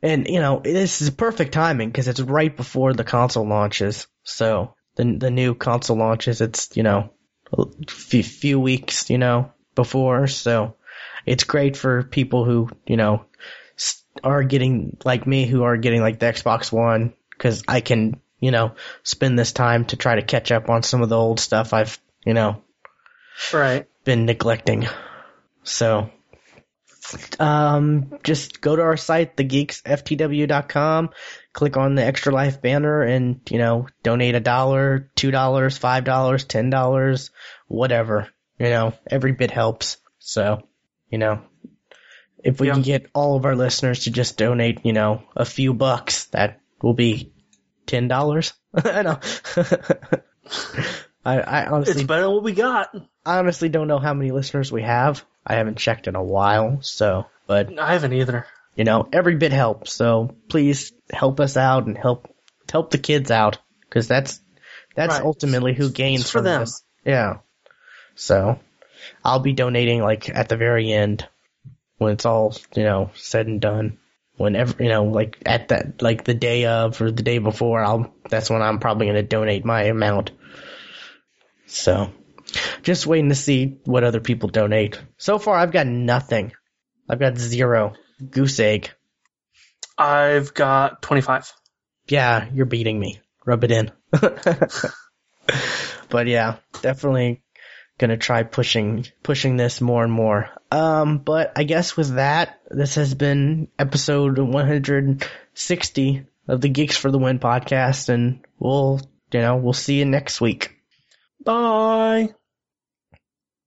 and you know, this is perfect timing because it's right before the console launches. So the the new console launches, it's you know, a few, few weeks, you know, before. So it's great for people who you know are getting like me, who are getting like the Xbox One, because I can you know spend this time to try to catch up on some of the old stuff I've you know Right. been neglecting. So, um, just go to our site, thegeeksftw.com, click on the extra life banner and, you know, donate a dollar, two dollars, five dollars, ten dollars, whatever. You know, every bit helps. So, you know, if we Yeah. can get all of our listeners to just donate, you know, a few bucks, that will be ten dollars. I know. I, I honestly It's better than what we got. I honestly don't know how many listeners we have. I haven't checked in a while, so but I haven't either. you know, every bit helps. So please help us out and help help the kids out because that's that's Right. ultimately who gains It's for from them. this. Yeah. So I'll be donating like at the very end when it's all you know said and done. Whenever you know, like at that, like the day of or the day before, I'll. That's when I'm probably going to donate my amount. So, just waiting to see what other people donate. So far, I've got nothing. I've got zero. Goose egg. I've got 25. Yeah, you're beating me. Rub it in. but yeah, definitely, gonna try pushing pushing this more and more. Um, but I guess with that, this has been episode 160 of the Geeks for the Win podcast, and we'll you know we'll see you next week. Bye.